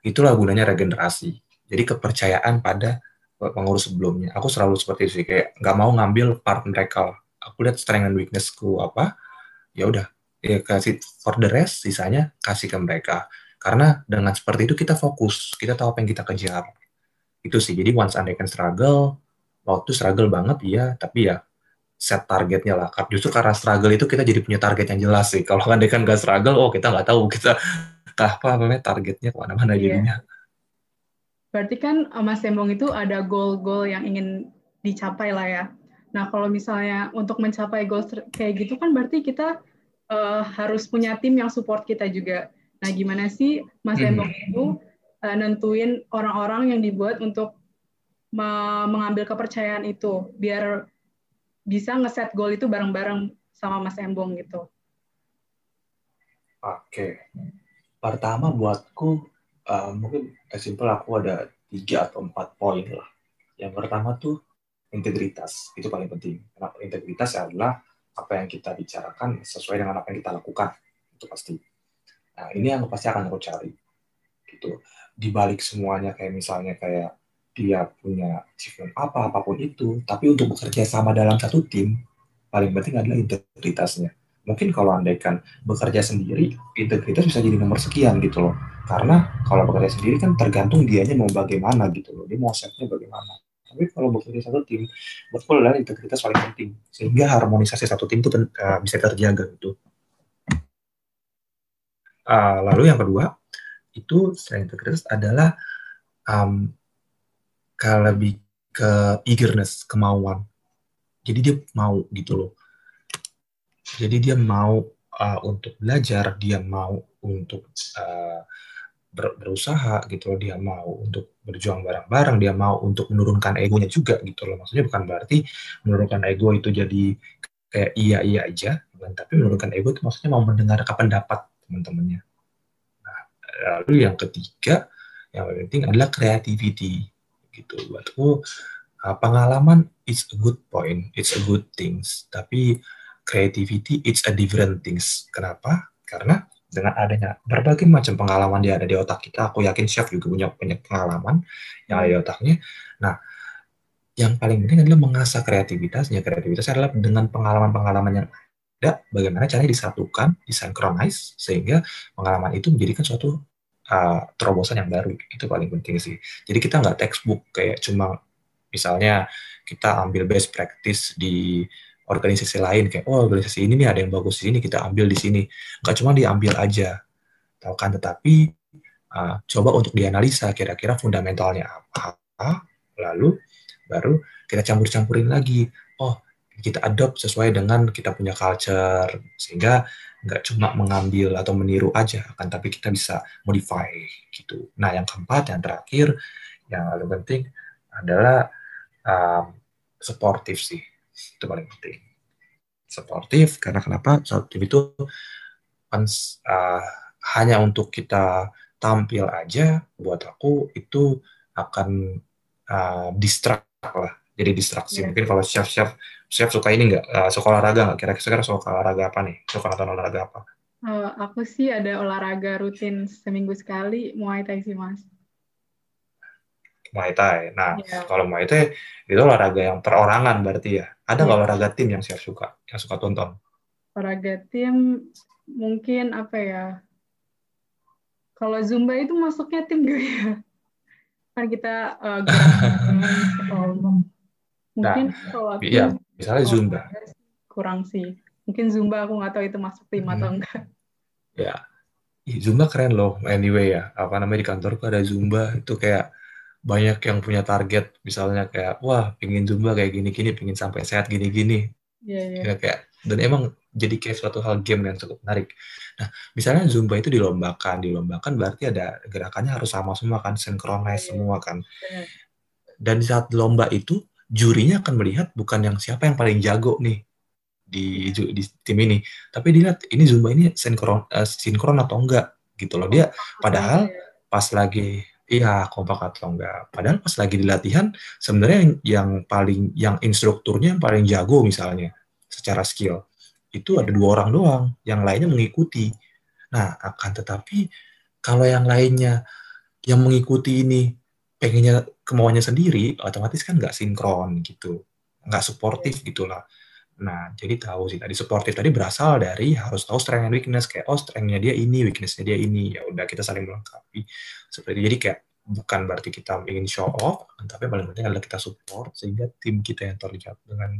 Itulah gunanya regenerasi. Jadi kepercayaan pada pengurus sebelumnya. Aku selalu seperti itu sih, kayak nggak mau ngambil part mereka. Aku lihat strength and weaknessku apa, ya udah, ya kasih for the rest, sisanya kasih ke mereka. Karena dengan seperti itu kita fokus, kita tahu apa yang kita kejar. Itu sih, jadi once I can struggle, waktu struggle banget, iya, tapi ya set targetnya lah. Justru karena struggle itu kita jadi punya target yang jelas sih. Kalau kan kan nggak struggle, oh kita nggak tahu kita apa namanya targetnya ke mana-mana yeah. jadinya. Berarti kan eh, Mas Sembong itu ada goal-goal yang ingin dicapai lah ya. Nah kalau misalnya untuk mencapai goal kayak gitu kan berarti kita uh, harus punya tim yang support kita juga. Nah gimana sih Mas Sembong hmm. itu uh, nentuin orang-orang yang dibuat untuk mengambil kepercayaan itu biar bisa ngeset goal itu bareng-bareng sama Mas Embong gitu. Oke. Pertama buatku uh, mungkin simpel aku ada tiga atau empat poin lah. Yang pertama tuh integritas itu paling penting. Kenapa integritas adalah apa yang kita bicarakan sesuai dengan apa yang kita lakukan itu pasti. Nah ini yang pasti akan aku cari. Gitu. Di balik semuanya kayak misalnya kayak dia punya achievement apa apa pun itu, tapi untuk bekerja sama dalam satu tim paling penting adalah integritasnya. Mungkin kalau andaikan bekerja sendiri, integritas bisa jadi nomor sekian gitu loh. Karena kalau bekerja sendiri kan tergantung dianya mau bagaimana gitu loh. Dia mau setnya bagaimana. Tapi kalau bekerja satu tim, betul adalah integritas paling penting. Sehingga harmonisasi satu tim itu uh, bisa terjaga gitu. uh, lalu yang kedua itu strength integritas adalah um, kalau lebih ke eagerness kemauan jadi dia mau gitu loh jadi dia mau uh, untuk belajar dia mau untuk uh, ber, berusaha gitu loh dia mau untuk berjuang bareng-bareng dia mau untuk menurunkan egonya juga gitu loh. Maksudnya bukan berarti menurunkan ego itu jadi kayak iya iya aja tapi menurunkan ego itu maksudnya mau mendengarkan pendapat teman-temannya. Nah, lalu yang ketiga yang penting adalah creativity gitu. Buatku uh, pengalaman it's a good point it's a good things. Tapi creativity it's a different things. Kenapa? Karena dengan adanya berbagai macam pengalaman dia ada di otak kita, aku yakin chef juga punya banyak pengalaman yang ada di otaknya. Nah, yang paling penting adalah mengasah kreativitasnya. Kreativitas adalah dengan pengalaman-pengalaman yang ada, bagaimana caranya disatukan, disinkronize, sehingga pengalaman itu menjadikan suatu uh, terobosan yang baru. Itu paling penting sih. Jadi kita nggak textbook kayak cuma misalnya kita ambil best practice di organisasi lain kayak oh organisasi ini nih ada yang bagus di sini kita ambil di sini. Nggak cuma diambil aja tahu kan? Tetapi uh, coba untuk dianalisa kira-kira fundamentalnya apa lalu baru kita campur-campurin lagi. Oh kita adopt sesuai dengan kita punya culture sehingga nggak cuma mengambil atau meniru aja akan tapi kita bisa modify gitu. Nah yang keempat yang terakhir yang paling penting adalah um, supportive sih itu paling penting. Sportif karena kenapa? Sportif itu uh, hanya untuk kita tampil aja buat aku itu akan uh, distract lah. Jadi distraksi. Yeah. mungkin kalau chef chef chef suka ini nggak? Uh, suka olahraga nggak? Kira-kira suka olahraga apa nih? Suka nonton olahraga apa? Uh, aku sih ada olahraga rutin seminggu sekali muay thai sih mas Muay Thai. Nah, yeah. kalau Muay Thai itu olahraga yang perorangan berarti ya. Ada nggak yeah. olahraga tim yang siap suka, yang suka tonton? Olahraga tim mungkin apa ya? Kalau Zumba itu masuknya tim gak ya? Kan kita uh, mungkin nah, kalau tim, iya, misalnya Zumba. Kurang sih. Mungkin Zumba aku nggak tahu itu masuk tim hmm. atau enggak. Ya, Zumba keren loh anyway ya. Apa namanya di kantorku ada Zumba itu kayak banyak yang punya target. Misalnya kayak wah pingin zumba kayak gini-gini pingin sampai sehat gini-gini. Yeah, yeah. ya, kayak dan emang jadi kayak suatu hal game yang cukup menarik. Nah misalnya zumba itu dilombakan dilombakan berarti ada gerakannya harus sama semua kan sinkronis yeah, semua kan. Yeah. dan di saat lomba itu jurinya akan melihat bukan yang siapa yang paling jago nih di di tim ini. Tapi dilihat ini zumba ini sinkron uh, sinkron atau enggak? Gitu loh. Dia oh, padahal pas lagi Iya, kompak atau enggak. Padahal pas lagi di latihan, sebenarnya yang, yang paling, yang instrukturnya yang paling jago misalnya, secara skill, itu ada dua orang doang, yang lainnya mengikuti. Nah, akan tetapi kalau yang lainnya yang mengikuti ini pengennya kemauannya sendiri, otomatis kan nggak sinkron gitu, nggak suportif gitulah. Nah, jadi tahu sih tadi suportif tadi berasal dari harus tahu strength and weakness kayak oh strengthnya dia ini, weaknessnya dia ini. Ya udah kita saling melengkapi. Seperti jadi kayak bukan berarti kita ingin show off, tapi paling penting adalah kita support sehingga tim kita yang terlihat dengan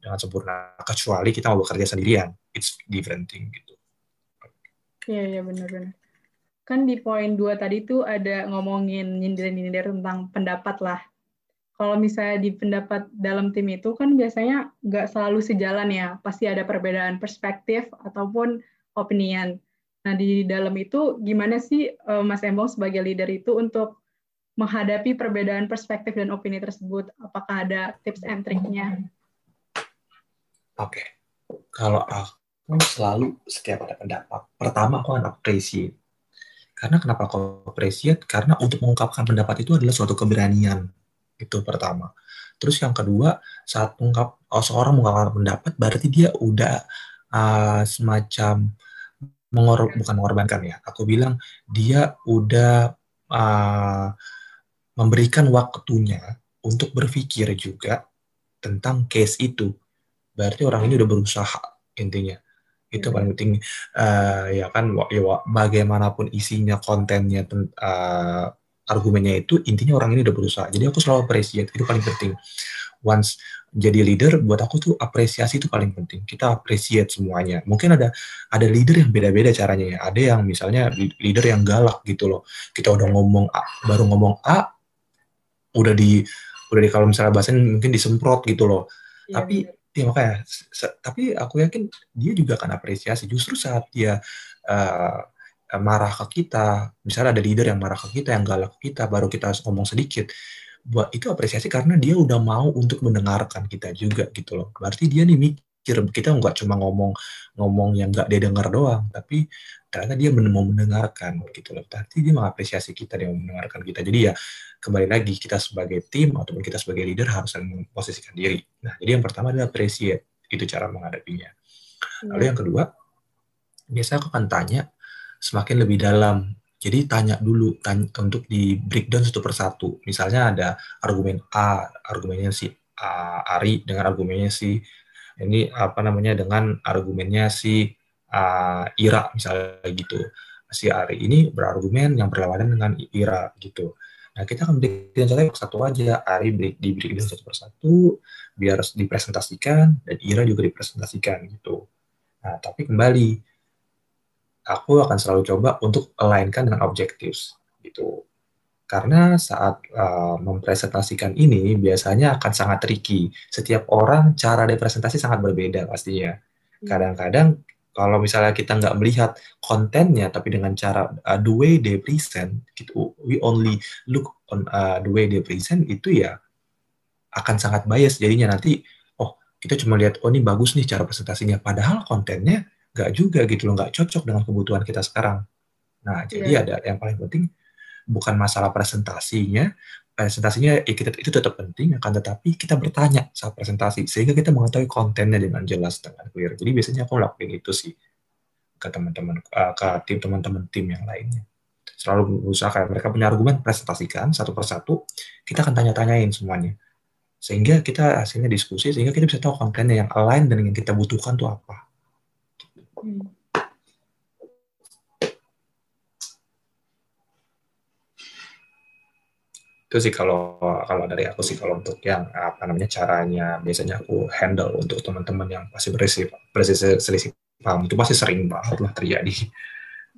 dengan sempurna. Kecuali kita mau bekerja sendirian, it's different thing gitu. Iya, iya benar-benar. Kan di poin dua tadi tuh ada ngomongin nyindir-nyindir tentang pendapat lah kalau misalnya di pendapat dalam tim itu kan biasanya nggak selalu sejalan ya, pasti ada perbedaan perspektif ataupun opinion. Nah di dalam itu gimana sih eh, Mas Embong sebagai leader itu untuk menghadapi perbedaan perspektif dan opini tersebut? Apakah ada tips and triknya? Oke, okay. kalau aku selalu setiap ada pendapat, pertama aku akan appreciate. Karena kenapa aku appreciate? Karena untuk mengungkapkan pendapat itu adalah suatu keberanian itu pertama. Terus yang kedua, saat mengungkap oh, seorang mengungkapkan pendapat, berarti dia udah uh, semacam mengor bukan mengorbankan ya. Aku bilang dia udah uh, memberikan waktunya untuk berpikir juga tentang case itu. Berarti orang ini udah berusaha intinya. Itu hmm. paling penting. Uh, ya kan, ya, bagaimanapun isinya, kontennya, uh, argumennya itu intinya orang ini udah berusaha. Jadi aku selalu appreciate itu paling penting. Once jadi leader buat aku tuh apresiasi itu paling penting. Kita appreciate semuanya. Mungkin ada ada leader yang beda-beda caranya ya. Ada yang misalnya leader yang galak gitu loh. Kita udah ngomong A, baru ngomong A udah di udah di kalau misalnya bahasanya mungkin disemprot gitu loh. Ya, tapi ya makanya tapi aku yakin dia juga akan apresiasi. Justru saat dia uh, marah ke kita misalnya ada leader yang marah ke kita yang galak ke kita baru kita ngomong sedikit buat itu apresiasi karena dia udah mau untuk mendengarkan kita juga gitu loh. Berarti dia nih mikir kita nggak cuma ngomong ngomong yang nggak dia dengar doang, tapi ternyata dia mau mendengarkan gitu loh. Berarti dia mengapresiasi kita dia mau mendengarkan kita. Jadi ya kembali lagi kita sebagai tim ataupun kita sebagai leader harus memposisikan diri. Nah jadi yang pertama adalah appreciate itu cara menghadapinya. Lalu yang kedua biasanya aku akan tanya semakin lebih dalam jadi tanya dulu tanya, untuk di breakdown satu persatu. Misalnya ada argumen A, argumennya si A, Ari dengan argumennya si ini apa namanya dengan argumennya si uh, Ira misalnya gitu. Si Ari ini berargumen yang berlawanan dengan Ira gitu. Nah kita akan breakdown satu aja. Ari break, di breakdown satu persatu biar dipresentasikan dan Ira juga dipresentasikan gitu. Nah tapi kembali aku akan selalu coba untuk alignkan dengan objektif gitu. Karena saat uh, mempresentasikan ini biasanya akan sangat tricky. Setiap orang cara representasi sangat berbeda pastinya. Hmm. Kadang-kadang kalau misalnya kita nggak melihat kontennya, tapi dengan cara uh, the way they present, gitu, we only look on uh, the way they present itu ya akan sangat bias. Jadinya nanti, oh kita cuma lihat, oh ini bagus nih cara presentasinya. Padahal kontennya nggak juga gitu loh, nggak cocok dengan kebutuhan kita sekarang. Nah, jadi yeah. ada yang paling penting bukan masalah presentasinya, presentasinya ya kita, itu tetap penting, akan tetapi kita bertanya saat presentasi sehingga kita mengetahui kontennya dengan jelas dengan clear. Jadi biasanya aku lakuin itu sih ke teman-teman, uh, ke tim teman-teman tim yang lainnya. Selalu berusaha kayak mereka punya argumen presentasikan satu persatu, kita akan tanya-tanyain semuanya sehingga kita hasilnya diskusi sehingga kita bisa tahu kontennya yang align dengan yang kita butuhkan tuh apa Itu sih kalau kalau dari aku sih kalau untuk yang apa namanya caranya biasanya aku handle untuk teman-teman yang pasti berisi berisi selisih paham itu pasti sering banget lah terjadi.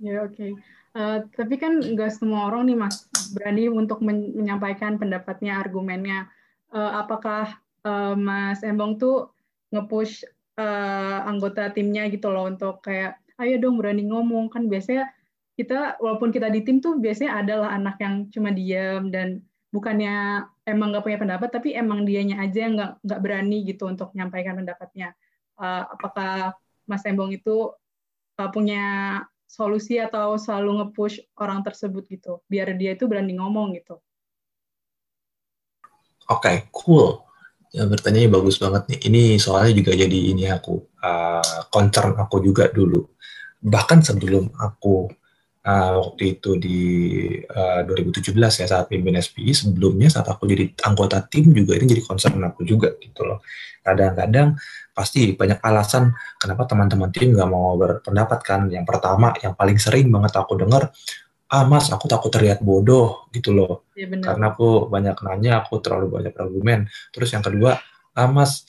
Ya oke. Okay. Uh, eh, tapi kan nggak semua orang nih mas berani untuk men menyampaikan pendapatnya, argumennya. Uh, apakah uh, Mas Embong tuh nge-push uh, anggota timnya gitu loh untuk kayak ayo dong berani ngomong. Kan biasanya kita walaupun kita di tim tuh biasanya adalah anak yang cuma diam dan bukannya emang nggak punya pendapat tapi emang dianya aja yang nggak nggak berani gitu untuk menyampaikan pendapatnya. Uh, apakah Mas Embong itu uh, punya solusi atau selalu nge-push orang tersebut gitu biar dia itu berani ngomong gitu? Oke, okay, cool. Ya bertanya bagus banget nih. Ini soalnya juga jadi ini aku uh, concern aku juga dulu. Bahkan sebelum aku uh, waktu itu di uh, 2017 ya saat pimpin SPI sebelumnya saat aku jadi anggota tim juga ini jadi concern aku juga gitu loh. Kadang-kadang pasti banyak alasan kenapa teman-teman tim nggak mau berpendapat kan. Yang pertama yang paling sering banget aku dengar ah mas aku takut terlihat bodoh gitu loh. Ya, karena aku banyak nanya aku terlalu banyak argumen. Terus yang kedua ah mas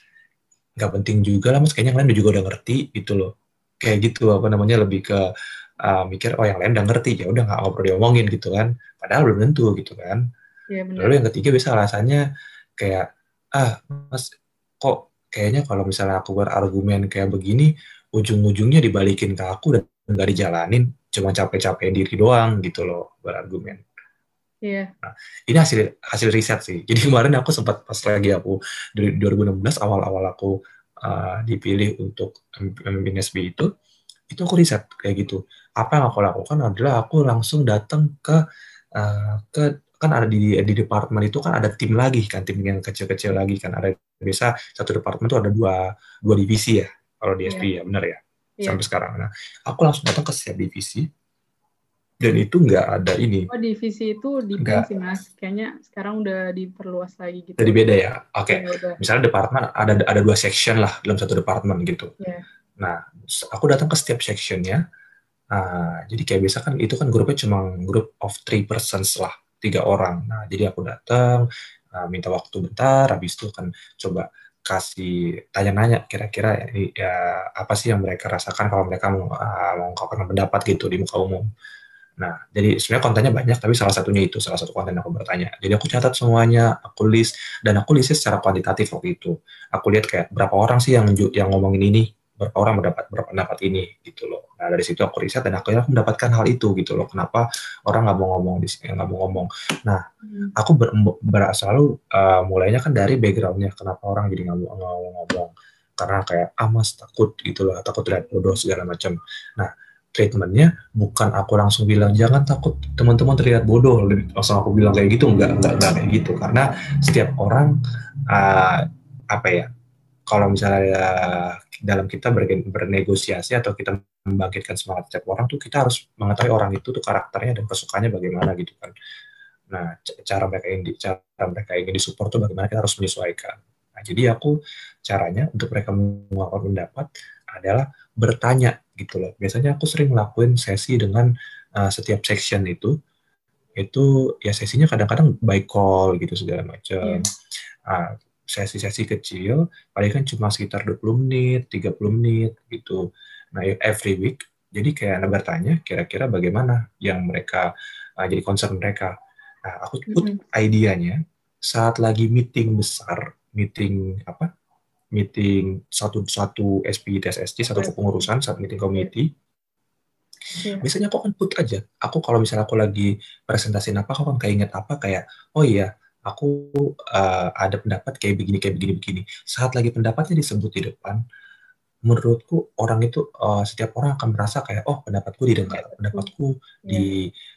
nggak penting juga lah mas kayaknya yang lain juga udah ngerti gitu loh. Kayak gitu apa namanya lebih ke uh, mikir oh yang lain udah ngerti ya udah nggak perlu diomongin gitu kan. Padahal belum tentu gitu kan. Ya, lalu yang ketiga bisa alasannya kayak ah mas kok kayaknya kalau misalnya aku berargumen kayak begini ujung-ujungnya dibalikin ke aku dan nggak dijalanin cuma capek-capek diri doang gitu loh berargumen. Iya. Yeah. Nah, ini hasil hasil riset sih. Jadi kemarin aku sempat pas lagi aku dari 2016 awal-awal aku uh, dipilih untuk memimpin SB itu, itu aku riset kayak gitu. Apa yang aku lakukan adalah aku langsung datang ke uh, ke kan ada di di departemen itu kan ada tim lagi kan tim yang kecil-kecil lagi kan ada biasa satu departemen itu ada dua dua divisi ya kalau di SB yeah. ya benar ya yeah. sampai sekarang. Nah, aku langsung datang ke setiap divisi dan itu nggak ada ini. Oh, divisi itu di sih mas, kayaknya sekarang udah diperluas lagi gitu. Jadi beda ya. Oke. Okay. Ya, Misalnya departemen ada ada dua section lah dalam satu departemen gitu. Yeah. Nah, aku datang ke setiap sectionnya. Nah, jadi kayak biasa kan itu kan grupnya cuma grup of three persons lah, tiga orang. Nah, jadi aku datang, uh, minta waktu bentar, habis itu akan coba kasih tanya-nanya kira-kira ya, apa sih yang mereka rasakan kalau mereka mau uh, mengungkapkan pendapat gitu di muka umum. Nah, jadi sebenarnya kontennya banyak, tapi salah satunya itu, salah satu konten aku bertanya. Jadi aku catat semuanya, aku list, dan aku listnya secara kuantitatif waktu itu. Aku lihat kayak berapa orang sih yang yang ngomongin ini, orang mendapat berpendapat ini gitu loh. Nah dari situ aku riset dan akhirnya aku mendapatkan hal itu gitu loh. Kenapa orang nggak mau ngomong di sini, nggak mau ngomong. Nah hmm. aku ber, ber, selalu uh, mulainya kan dari backgroundnya. Kenapa orang jadi nggak mau ngomong? Karena kayak ah mas takut gitu loh, takut terlihat bodoh segala macam. Nah treatmentnya bukan aku langsung bilang jangan takut teman-teman terlihat bodoh langsung aku bilang kayak gitu enggak enggak enggak kayak gitu karena setiap orang uh, apa ya kalau misalnya dalam kita bernegosiasi atau kita membangkitkan semangat setiap orang tuh kita harus mengetahui orang itu tuh karakternya dan kesukaannya bagaimana gitu kan nah cara mereka ingin cara mereka ingin disupport tuh bagaimana kita harus menyesuaikan nah jadi aku caranya untuk mereka mengeluarkan pendapat adalah bertanya gitu loh. Biasanya aku sering ngelakuin sesi dengan uh, setiap section itu itu ya sesinya kadang-kadang by call gitu segala macam. Yeah. Uh, sesi-sesi kecil paling kan cuma sekitar 20 menit, 30 menit gitu. Nah, every week jadi kayak Anda bertanya kira-kira bagaimana yang mereka uh, jadi concern mereka. Nah, aku put mm -hmm. idenya saat lagi meeting besar, meeting apa? meeting satu satu SP TSSC satu kepengurusan saat meeting committee yeah. biasanya aku akan put aja aku kalau misalnya aku lagi presentasi apa aku kayak inget apa kayak oh iya aku uh, ada pendapat kayak begini kayak begini begini. Saat lagi pendapatnya disebut di depan menurutku orang itu uh, setiap orang akan merasa kayak oh pendapatku didengar pendapatku. yeah. di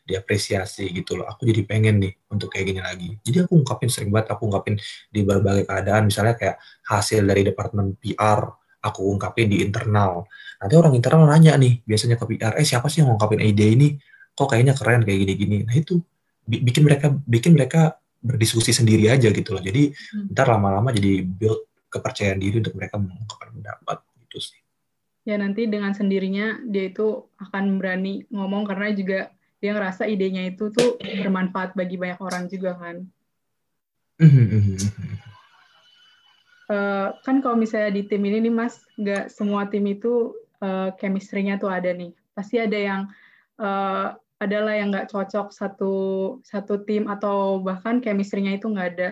diapresiasi gitu loh. Aku jadi pengen nih untuk kayak gini lagi. Jadi aku ungkapin sering banget aku ungkapin di berbagai keadaan. Misalnya kayak hasil dari departemen PR aku ungkapin di internal. Nanti orang internal nanya nih biasanya ke PR eh siapa sih yang ngungkapin ide ini? Kok kayaknya keren kayak gini-gini? Nah itu bikin mereka bikin mereka berdiskusi sendiri aja gitu loh jadi hmm. ntar lama-lama jadi build kepercayaan diri untuk mereka mengungkapkan pendapat gitu sih. Ya nanti dengan sendirinya dia itu akan berani ngomong karena juga dia ngerasa idenya itu tuh bermanfaat bagi banyak orang juga kan. uh, kan kalau misalnya di tim ini nih Mas, nggak semua tim itu uh, chemistry-nya tuh ada nih. Pasti ada yang uh, adalah yang nggak cocok satu satu tim atau bahkan chemistry-nya itu nggak ada.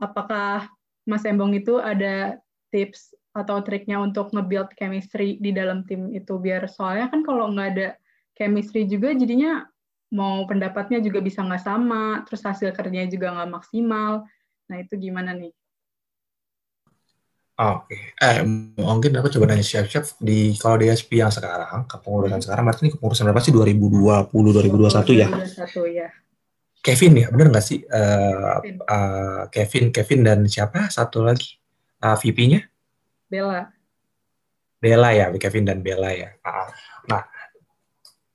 Apakah Mas Embong itu ada tips atau triknya untuk nge-build chemistry di dalam tim itu? Biar soalnya kan kalau nggak ada chemistry juga jadinya mau pendapatnya juga bisa nggak sama terus hasil kerjanya juga nggak maksimal. Nah itu gimana nih Oke, eh mungkin aku coba nanya chef-chef di kalau di SP yang sekarang kepengurusan hmm. sekarang berarti ini kepengurusan berapa sih 2020 2021 ya? 2021 ya. Kevin ya, benar nggak sih? Uh, Kevin. Uh, Kevin, Kevin dan siapa? Satu lagi uh, VP-nya? Bella. Bella ya, Kevin dan Bella ya. Nah,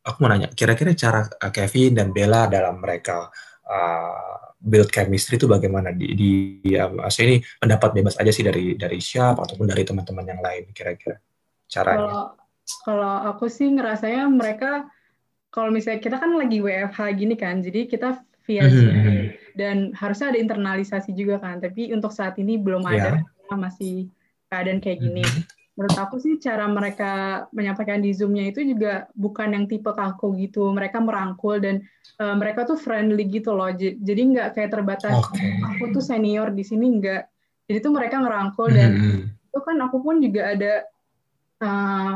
aku mau nanya, kira-kira cara uh, Kevin dan Bella dalam mereka uh, build chemistry itu bagaimana di, di ya, ini pendapat bebas aja sih dari dari siapa ataupun dari teman-teman yang lain kira-kira caranya. Kalau kalau aku sih ngerasanya mereka kalau misalnya kita kan lagi WFH gini kan, jadi kita via Zoom mm -hmm. dan harusnya ada internalisasi juga kan, tapi untuk saat ini belum ada, yeah. masih keadaan kayak gini. Mm-hmm. Menurut aku sih cara mereka menyampaikan di Zoom-nya itu juga bukan yang tipe kaku gitu. Mereka merangkul dan uh, mereka tuh friendly gitu loh. Jadi nggak kayak terbatas okay. aku tuh senior di sini nggak. Jadi tuh mereka ngerangkul dan mm-hmm. itu kan aku pun juga ada uh,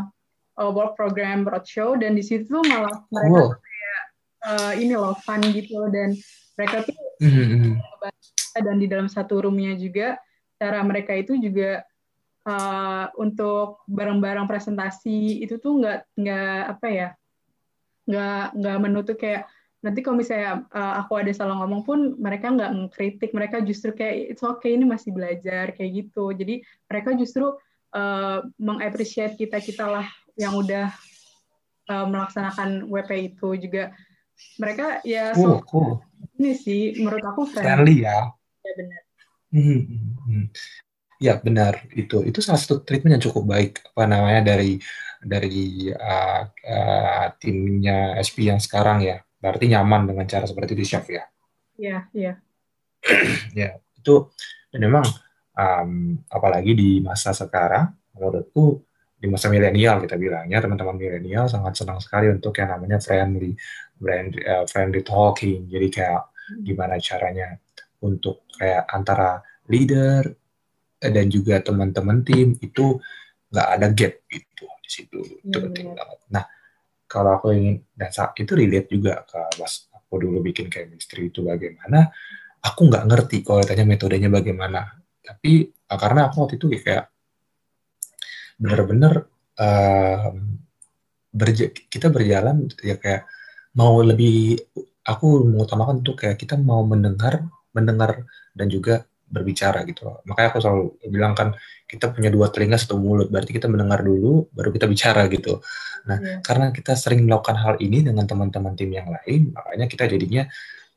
work program roadshow dan di situ malah mereka oh. kayak uh, ini loh fun gitu dan mereka tuh mm-hmm. dan di dalam satu roomnya juga cara mereka itu juga uh, untuk barang-barang presentasi itu tuh nggak nggak apa ya nggak nggak menutup kayak nanti kalau misalnya uh, aku ada salah ngomong pun mereka nggak mengkritik mereka justru kayak it's okay ini masih belajar kayak gitu. Jadi mereka justru uh, mengapresiasi kita kita lah yang udah uh, melaksanakan WP itu juga. Mereka ya cool, cool. ini sih menurut aku friendly. Ya. Ya benar. Hmm, hmm, hmm. Ya benar itu itu salah satu treatment yang cukup baik apa namanya dari dari uh, uh, timnya SP yang sekarang ya berarti nyaman dengan cara seperti itu chef ya. Iya iya. ya itu dan memang um, apalagi di masa sekarang menurutku di masa milenial kita bilangnya teman-teman milenial sangat senang sekali untuk yang namanya friendly brand uh, friendly talking jadi kayak hmm. gimana caranya untuk kayak antara leader eh, dan juga teman-teman tim itu nggak ada gap gitu di situ. Itu hmm. penting banget. Nah kalau aku ingin dan saat itu relate juga ke mas aku dulu bikin chemistry itu bagaimana aku nggak ngerti kalau tanya metodenya bagaimana. Tapi uh, karena aku waktu itu kayak benar-benar uh, berja kita berjalan ya kayak mau lebih aku mengutamakan untuk kayak kita mau mendengar mendengar dan juga berbicara gitu loh. Makanya aku selalu bilang kan kita punya dua telinga satu mulut, berarti kita mendengar dulu baru kita bicara gitu. Nah, yeah. karena kita sering melakukan hal ini dengan teman-teman tim yang lain, makanya kita jadinya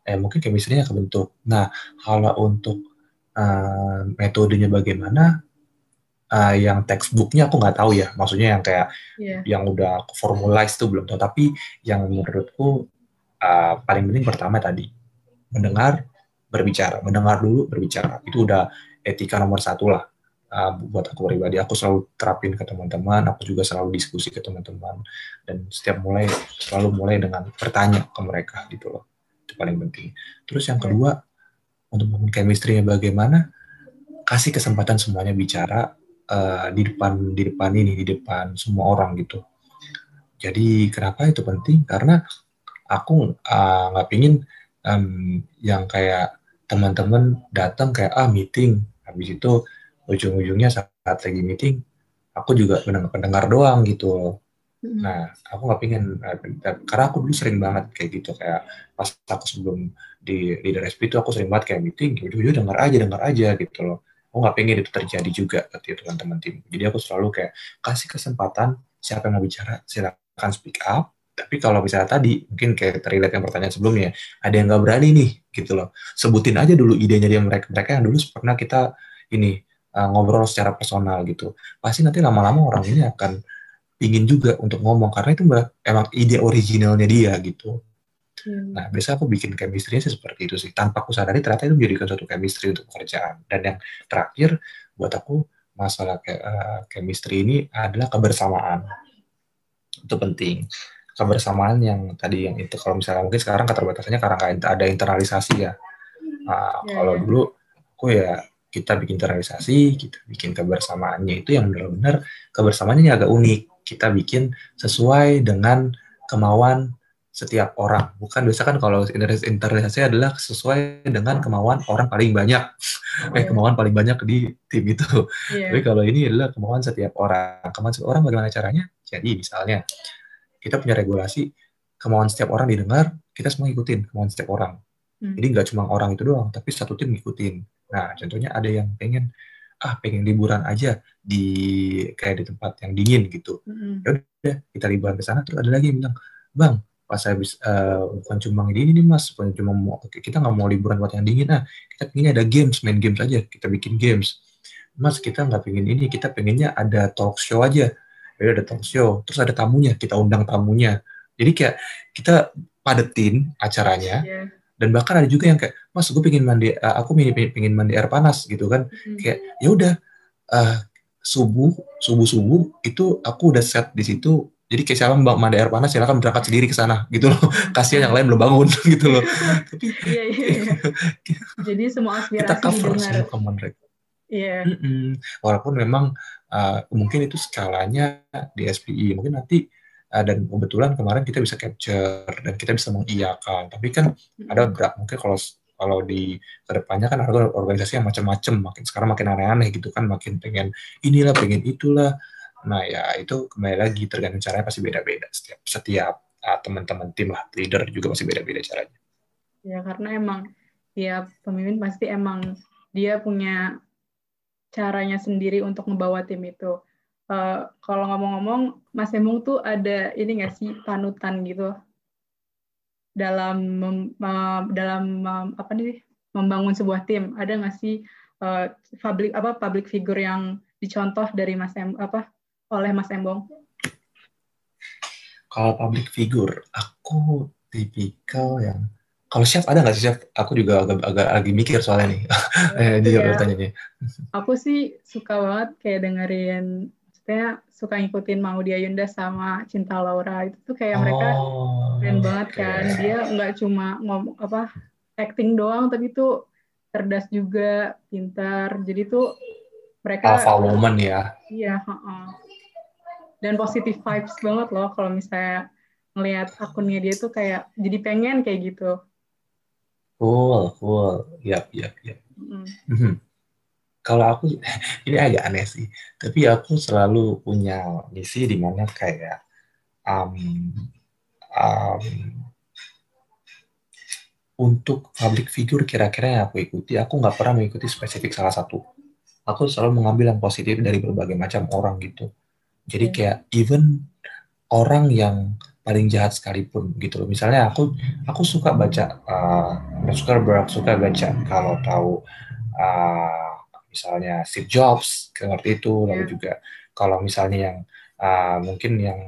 eh mungkin chemistry-nya kebentuk. Nah, kalau untuk uh, metodenya bagaimana uh, yang textbooknya aku nggak tahu ya maksudnya yang kayak yeah. yang udah formalize itu belum tahu tapi yang menurutku uh, paling penting pertama tadi mendengar berbicara mendengar dulu berbicara. Itu udah etika nomor satu lah uh, buat aku pribadi. Aku selalu terapin ke teman-teman aku juga selalu diskusi ke teman-teman. Dan setiap mulai selalu mulai dengan bertanya ke mereka gitu loh. Itu paling penting. Terus yang kedua untuk membangun chemistry-nya bagaimana? Kasih kesempatan semuanya bicara uh, di depan di depan ini di depan semua orang gitu. Jadi kenapa itu penting? Karena aku eh, nggak uh, pingin um, yang kayak teman-teman datang kayak ah meeting. Habis itu ujung-ujungnya saat lagi meeting aku juga pendengar, pendengar doang gitu Nah, aku nggak pingin, eh, karena aku dulu sering banget kayak gitu, kayak pas aku sebelum di leader SP itu aku sering banget kayak meeting, ujung-ujungnya dengar aja, dengar aja gitu loh. Aku nggak pengen itu terjadi juga ketika teman-teman tim. Jadi aku selalu kayak kasih kesempatan siapa yang mau bicara silakan speak up tapi kalau misalnya tadi mungkin kayak terlihat yang pertanyaan sebelumnya ada yang nggak berani nih gitu loh sebutin aja dulu idenya dia mereka mereka yang dulu pernah kita ini uh, ngobrol secara personal gitu pasti nanti lama-lama orang ini akan ingin juga untuk ngomong karena itu emang ide originalnya dia gitu Hmm. Nah, biasa aku bikin chemistry sih seperti itu sih. Tanpa aku sadari ternyata itu menjadikan suatu chemistry untuk pekerjaan. Dan yang terakhir buat aku masalah ke, uh, chemistry ini adalah kebersamaan. Itu penting. Kebersamaan yang tadi yang itu kalau misalnya mungkin sekarang keterbatasannya karena ada internalisasi ya. Nah, yeah, kalau dulu aku ya kita bikin internalisasi, kita bikin kebersamaannya itu yang benar-benar kebersamaannya agak unik. Kita bikin sesuai dengan kemauan setiap orang. Bukan biasa kan kalau internalisasi adalah sesuai dengan kemauan orang paling banyak. Yeah. Eh kemauan paling banyak di tim itu. Yeah. Tapi kalau ini adalah kemauan setiap orang. Kemauan setiap orang bagaimana caranya? Jadi misalnya kita punya regulasi kemauan setiap orang didengar, kita semua ikutin kemauan setiap orang. Hmm. Jadi nggak cuma orang itu doang, tapi satu tim ngikutin. Nah, contohnya ada yang pengen ah pengen liburan aja di kayak di tempat yang dingin gitu. Hmm. Ya udah kita liburan ke sana terus ada lagi yang bilang, "Bang, pas habis uh, bukan cuma ini nih mas bukan cuma mau kita nggak mau liburan buat yang dingin nah kita pengennya ada games main games aja kita bikin games mas kita nggak pengen ini kita pengennya ada talk show aja ya ada talk show terus ada tamunya kita undang tamunya jadi kayak kita padetin acaranya yeah. dan bahkan ada juga yang kayak mas gue pengen mandi uh, aku pengen, pengen mandi air panas gitu kan mm. kayak ya udah uh, subuh subuh subuh itu aku udah set di situ jadi kayak siapa mbak mandi air panas silakan berangkat sendiri ke sana gitu loh. Kasihan yang lain belum bangun gitu loh. Tapi iya, iya, iya. Jadi semua aspirasi kita cover semua ke mereka. Iya. Mm -mm. Walaupun memang uh, mungkin itu skalanya di SPI, mungkin nanti uh, dan kebetulan kemarin kita bisa capture dan kita bisa mengiyakan. Tapi kan ada berat mungkin kalau kalau di ke depannya kan ada organisasi yang macam-macam, makin sekarang makin aneh-aneh gitu kan, makin pengen inilah, pengen itulah. Nah ya itu kembali lagi tergantung caranya pasti beda-beda. Setiap setiap uh, teman-teman tim lah leader juga pasti beda-beda caranya. Ya karena emang tiap pemimpin pasti emang dia punya caranya sendiri untuk membawa tim itu. Uh, kalau ngomong-ngomong, Mas Emung tuh ada ini nggak sih panutan gitu dalam mem, uh, dalam um, apa nih membangun sebuah tim? Ada nggak sih uh, public apa public figure yang dicontoh dari Mas Em apa oleh Mas Embong? Kalau public figure, aku tipikal yang kalau chef ada nggak sih chef? Aku juga agak, agak lagi mikir soalnya nih. eh, jadi ya. bertanya Aku sih suka banget kayak dengerin, saya suka ngikutin mau dia Yunda sama Cinta Laura itu tuh kayak oh, mereka keren banget kan. Dia nggak cuma ngomong apa acting doang, tapi tuh cerdas juga, pintar. Jadi tuh mereka alpha woman ya. Iya, uh -uh. dan positive vibes banget loh kalau misalnya ngelihat akunnya dia tuh kayak jadi pengen kayak gitu. Cool, cool. Yap, yap, yap. Mm. Hmm. Kalau aku, ini agak aneh sih, tapi aku selalu punya misi di mana kayak um, um, untuk public figure kira-kira yang aku ikuti, aku nggak pernah mengikuti spesifik salah satu. Aku selalu mengambil yang positif dari berbagai macam orang gitu. Jadi iya. kayak even orang yang paling jahat sekalipun gitu loh. Misalnya aku aku suka baca uh, Zuckerberg suka baca kalau tahu uh, misalnya Steve Jobs ngerti itu lalu iya. juga kalau misalnya yang uh, mungkin yang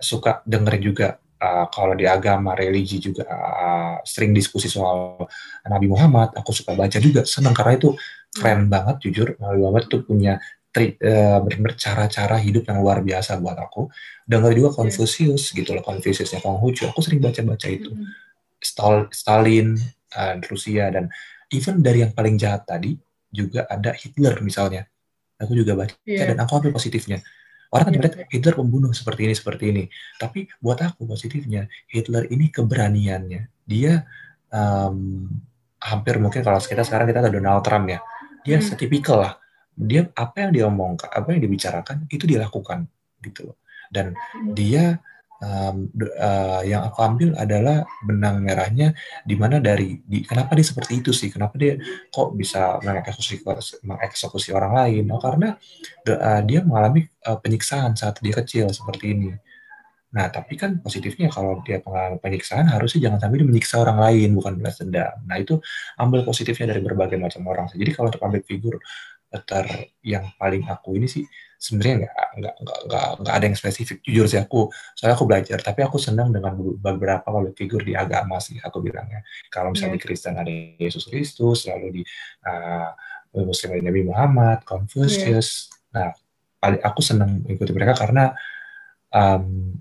suka denger juga uh, kalau di agama religi juga uh, sering diskusi soal Nabi Muhammad aku suka baca juga senang karena itu keren hmm. banget jujur Nabi Muhammad itu punya tri, uh, benar cara-cara hidup yang luar biasa buat aku. Dengar juga Confucius gitu loh, Confuciusnya Konghucu. Aku sering baca-baca itu. Stal Stalin, uh, Rusia dan even dari yang paling jahat tadi juga ada Hitler misalnya. Aku juga baca yeah. dan aku ambil positifnya. Orang kan yeah. Hitler pembunuh seperti ini seperti ini. Tapi buat aku positifnya Hitler ini keberaniannya. Dia um, hampir mungkin kalau kita sekarang kita ada Donald Trump ya. Dia hmm. setipikal lah dia apa yang dia omongkan, apa yang dibicarakan itu dilakukan gitu loh. Dan hmm. dia um, uh, yang aku ambil adalah benang merahnya di mana dari di, kenapa dia seperti itu sih? Kenapa dia kok bisa mengeksekusi mengeksekusi orang lain? Oh, karena uh, dia mengalami uh, penyiksaan saat dia kecil seperti ini. Nah, tapi kan positifnya kalau dia mengalami penyiksaan, harusnya jangan sampai dia menyiksa orang lain, bukan balas dendam. Nah, itu ambil positifnya dari berbagai macam orang. Jadi kalau untuk ambil figur ter yang paling aku ini sih sebenarnya nggak nggak nggak nggak ada yang spesifik jujur sih aku soalnya aku belajar tapi aku senang dengan beberapa public figur di agama sih aku bilangnya kalau misalnya yeah. di Kristen ada Yesus Kristus lalu di uh, Muslim ada Nabi Muhammad Confucius yeah. nah aku senang mengikuti mereka karena um,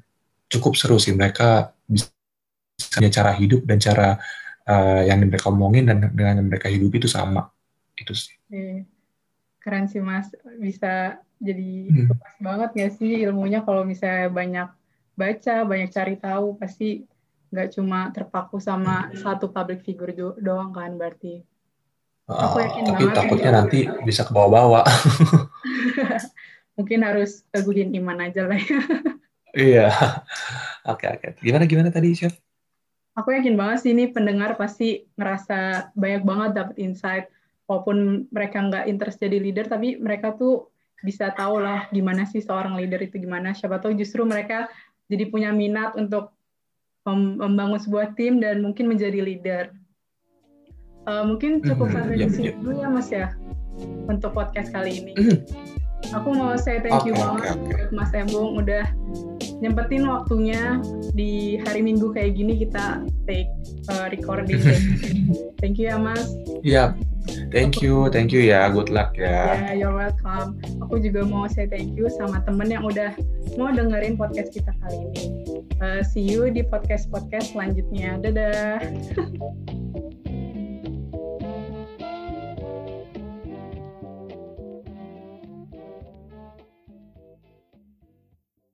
cukup seru sih mereka bisa punya cara hidup dan cara uh, yang mereka omongin dan dengan yang mereka hidup itu sama itu sih. Yeah keren sih mas. Bisa jadi hmm. pas banget gak sih ilmunya? Kalau misalnya banyak baca banyak cari tahu pasti nggak cuma terpaku sama satu public figure doang kan berarti. Uh, aku yakin tapi banget takutnya nanti bisa ke bawah-bawah. Mungkin harus teguhin iman aja lah ya. Iya. Oke oke. Gimana gimana tadi chef? Aku yakin banget sih ini pendengar pasti ngerasa banyak banget dapat insight walaupun mereka nggak interest jadi leader tapi mereka tuh bisa tahu lah gimana sih seorang leader itu gimana siapa tahu justru mereka jadi punya minat untuk membangun sebuah tim dan mungkin menjadi leader uh, mungkin cukup mm-hmm. sampai di sini dulu ya mas ya untuk podcast kali ini mm-hmm. aku mau say thank you okay, banget okay, okay. Mas Embung udah nyempetin waktunya di hari Minggu kayak gini kita take uh, recording. thank you ya Mas. Iya. Yeah. Thank you, thank you ya. Good luck ya. Yeah, you're welcome. Aku juga mau say thank you sama temen yang udah mau dengerin podcast kita kali ini. Uh, see you di podcast-podcast selanjutnya. Dadah.